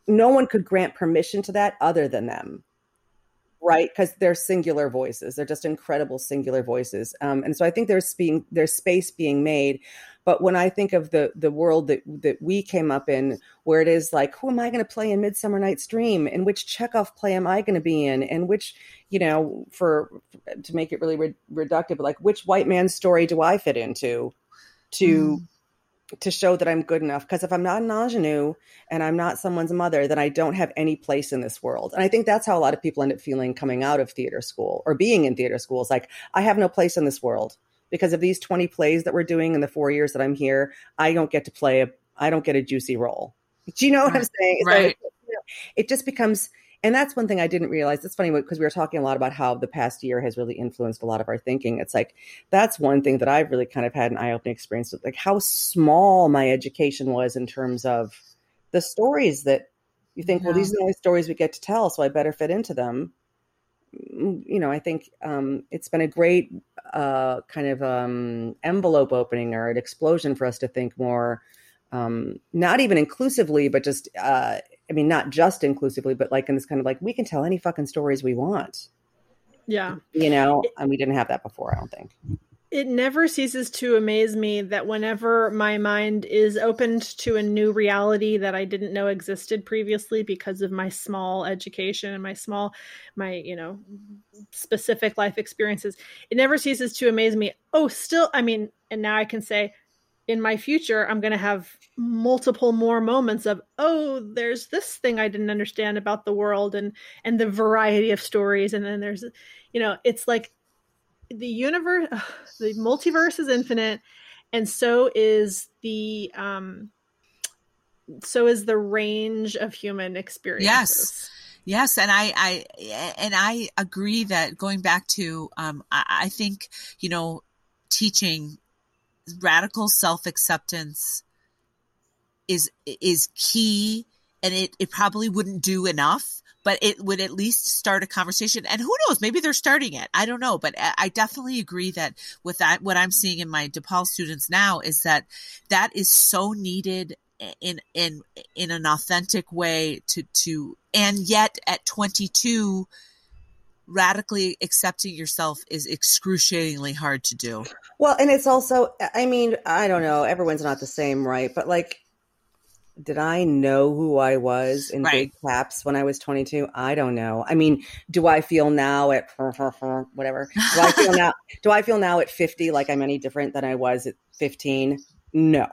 no one could grant permission to that other than them. Right? Because they're singular voices. They're just incredible singular voices. Um, and so i think there's being there's space being made. But when i think of the the world that that we came up in where it is like who am i going to play in midsummer night's dream? And which chekhov play am i going to be in? And which you know for to make it really re- reductive like which white man's story do i fit into to mm to show that I'm good enough. Because if I'm not an ingenue and I'm not someone's mother, then I don't have any place in this world. And I think that's how a lot of people end up feeling coming out of theater school or being in theater school. It's like, I have no place in this world because of these 20 plays that we're doing in the four years that I'm here. I don't get to play a, I don't get a juicy role. Do you know what right. I'm saying? Right. So it, it just becomes and that's one thing I didn't realize. It's funny because we were talking a lot about how the past year has really influenced a lot of our thinking. It's like that's one thing that I've really kind of had an eye opening experience with, like how small my education was in terms of the stories that you think, yeah. well, these are the only stories we get to tell, so I better fit into them. Mm, you know, I think um, it's been a great uh, kind of um, envelope opening or an explosion for us to think more, um, not even inclusively, but just uh, I mean, not just inclusively, but like in this kind of like we can tell any fucking stories we want. Yeah. You know, and we didn't have that before, I don't think. It never ceases to amaze me that whenever my mind is opened to a new reality that I didn't know existed previously because of my small education and my small, my, you know, specific life experiences, it never ceases to amaze me. Oh, still, I mean, and now I can say, in my future i'm going to have multiple more moments of oh there's this thing i didn't understand about the world and and the variety of stories. And then there's you know it's like the universe the multiverse is infinite. And so is the um so is the range of human experiences. Yes. Yes, and I, I and I agree that going back to, um, I, I think you know, teaching radical self acceptance is is key and it, it probably wouldn't do enough but it would at least start a conversation. And who knows? Maybe they're starting it. I don't know. But i definitely agree that with that what i'm seeing in my depaul students now is that that is so needed in in in an authentic way to to and yet at 22 radically accepting yourself is excruciatingly hard to do. Well, and it's also, I mean, I don't know, everyone's not the same, right? But like, did I know who I was in right. big caps when I was 22? I don't know. I mean, do I feel now at whatever? Do I feel now? Do I feel now at 50 like I'm any different than I was at 15? No.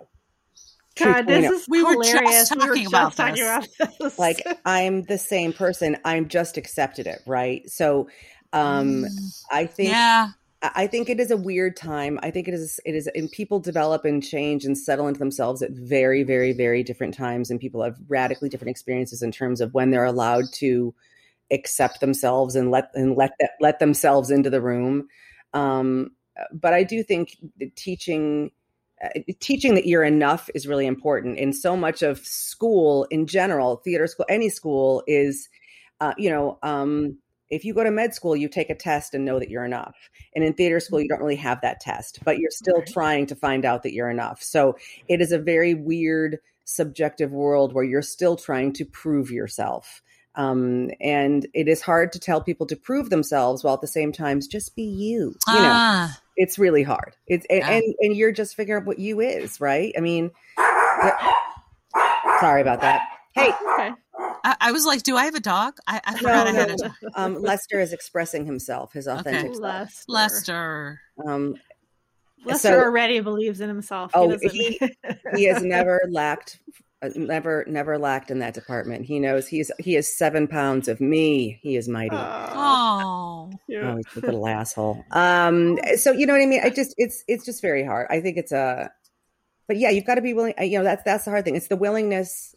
God, this is we hilarious. were just talking, we were about, talking this. about this. like I'm the same person. I'm just accepted it, right? So um Mm. I think yeah. I think it is a weird time. I think it is it is and people develop and change and settle into themselves at very, very, very different times and people have radically different experiences in terms of when they're allowed to accept themselves and let and let that let themselves into the room. Um but I do think the teaching teaching that you're enough is really important. And so much of school in general, theater school, any school is, uh, you know, um, if you go to med school, you take a test and know that you're enough. And in theater school, you don't really have that test, but you're still trying to find out that you're enough. So it is a very weird, subjective world where you're still trying to prove yourself. Um, and it is hard to tell people to prove themselves while at the same time just be you. You know, Ah, it's really hard. It's and, Yeah. and and you're just figuring out what you is, right? I mean, sorry about that. Hey, Okay. I, I was like, do I have a dog? I, I no, forgot I had a dog. Um, Lester is expressing himself, his authentic Okay. Lester. Lester. Um, Lester So- already believes in himself. Oh, doesn't- he- he has never lacked never never lacked in that department. He knows he's he is seven pounds of me. He is mighty. Oh, oh he's a little asshole. Um so you know what i mean? I just it's it's just very hard. I think it's a but yeah you've got to be willing you know that's that's the hard thing. It's the willingness.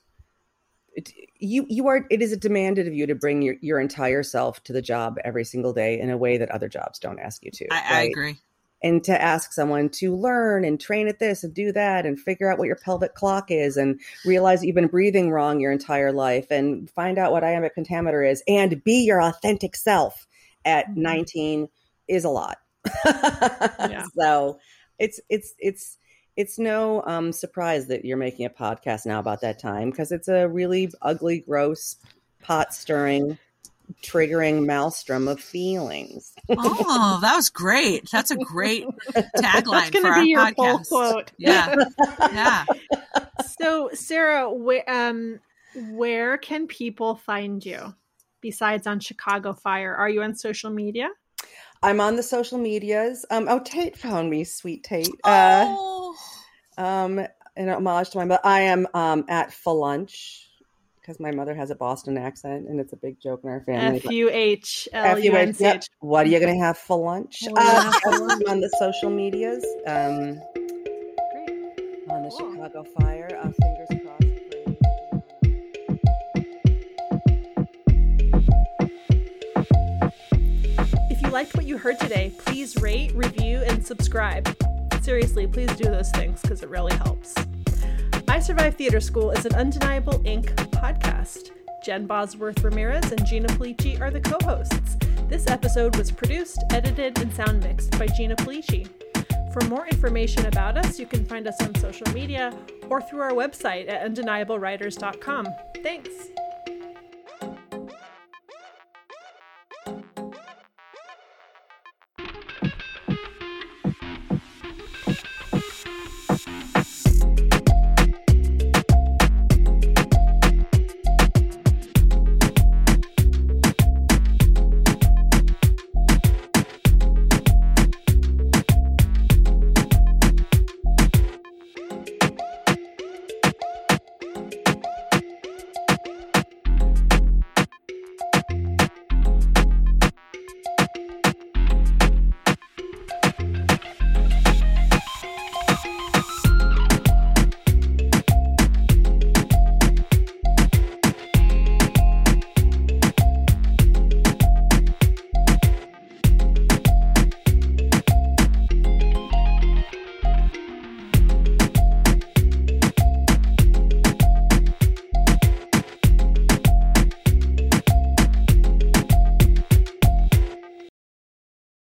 It, you you are it is demanded of you to bring your, your entire self to the job every single day in a way that other jobs don't ask you to I, I agree. And to ask someone to learn and train at this and do that and figure out what your pelvic clock is and realize you've been breathing wrong your entire life and find out what iambic pentameter is and be your authentic self at Mhm. 19 is a lot. So it's it's it's it's no um, surprise that you're making a podcast now about that time because it's a really ugly, gross, pot stirring, triggering maelstrom of feelings. Oh, that was great. That's a great tagline That's for to our your full podcast. quote. Yeah, yeah. So, Sarah, wh- um, where can people find you besides on Chicago Fire? Are you on social media? I'm on the social medias. Um, oh, Tate found me, sweet Tate. Uh, oh, um, in homage to my mother, I am um at for lunch because my mother has a Boston accent and it's a big joke in our family. F U H L F U N C. H. What are you gonna have for lunch? What are you gonna Uh, have for yes, lunch? On the social medias. Um, on the Cool. Chicago Fire. Uh, fingers crossed. If you liked what you heard today, please rate, review, and subscribe. Seriously, please do those things because it really helps. I Survive Theater School is an Undeniable Inc. podcast. Jen Bosworth Ramirez and Gina Pulice are the co hosts. This episode was produced, edited, and sound mixed by Gina Pulice. For more information about us, you can find us on social media or through our website at undeniablewriters.com. Thanks.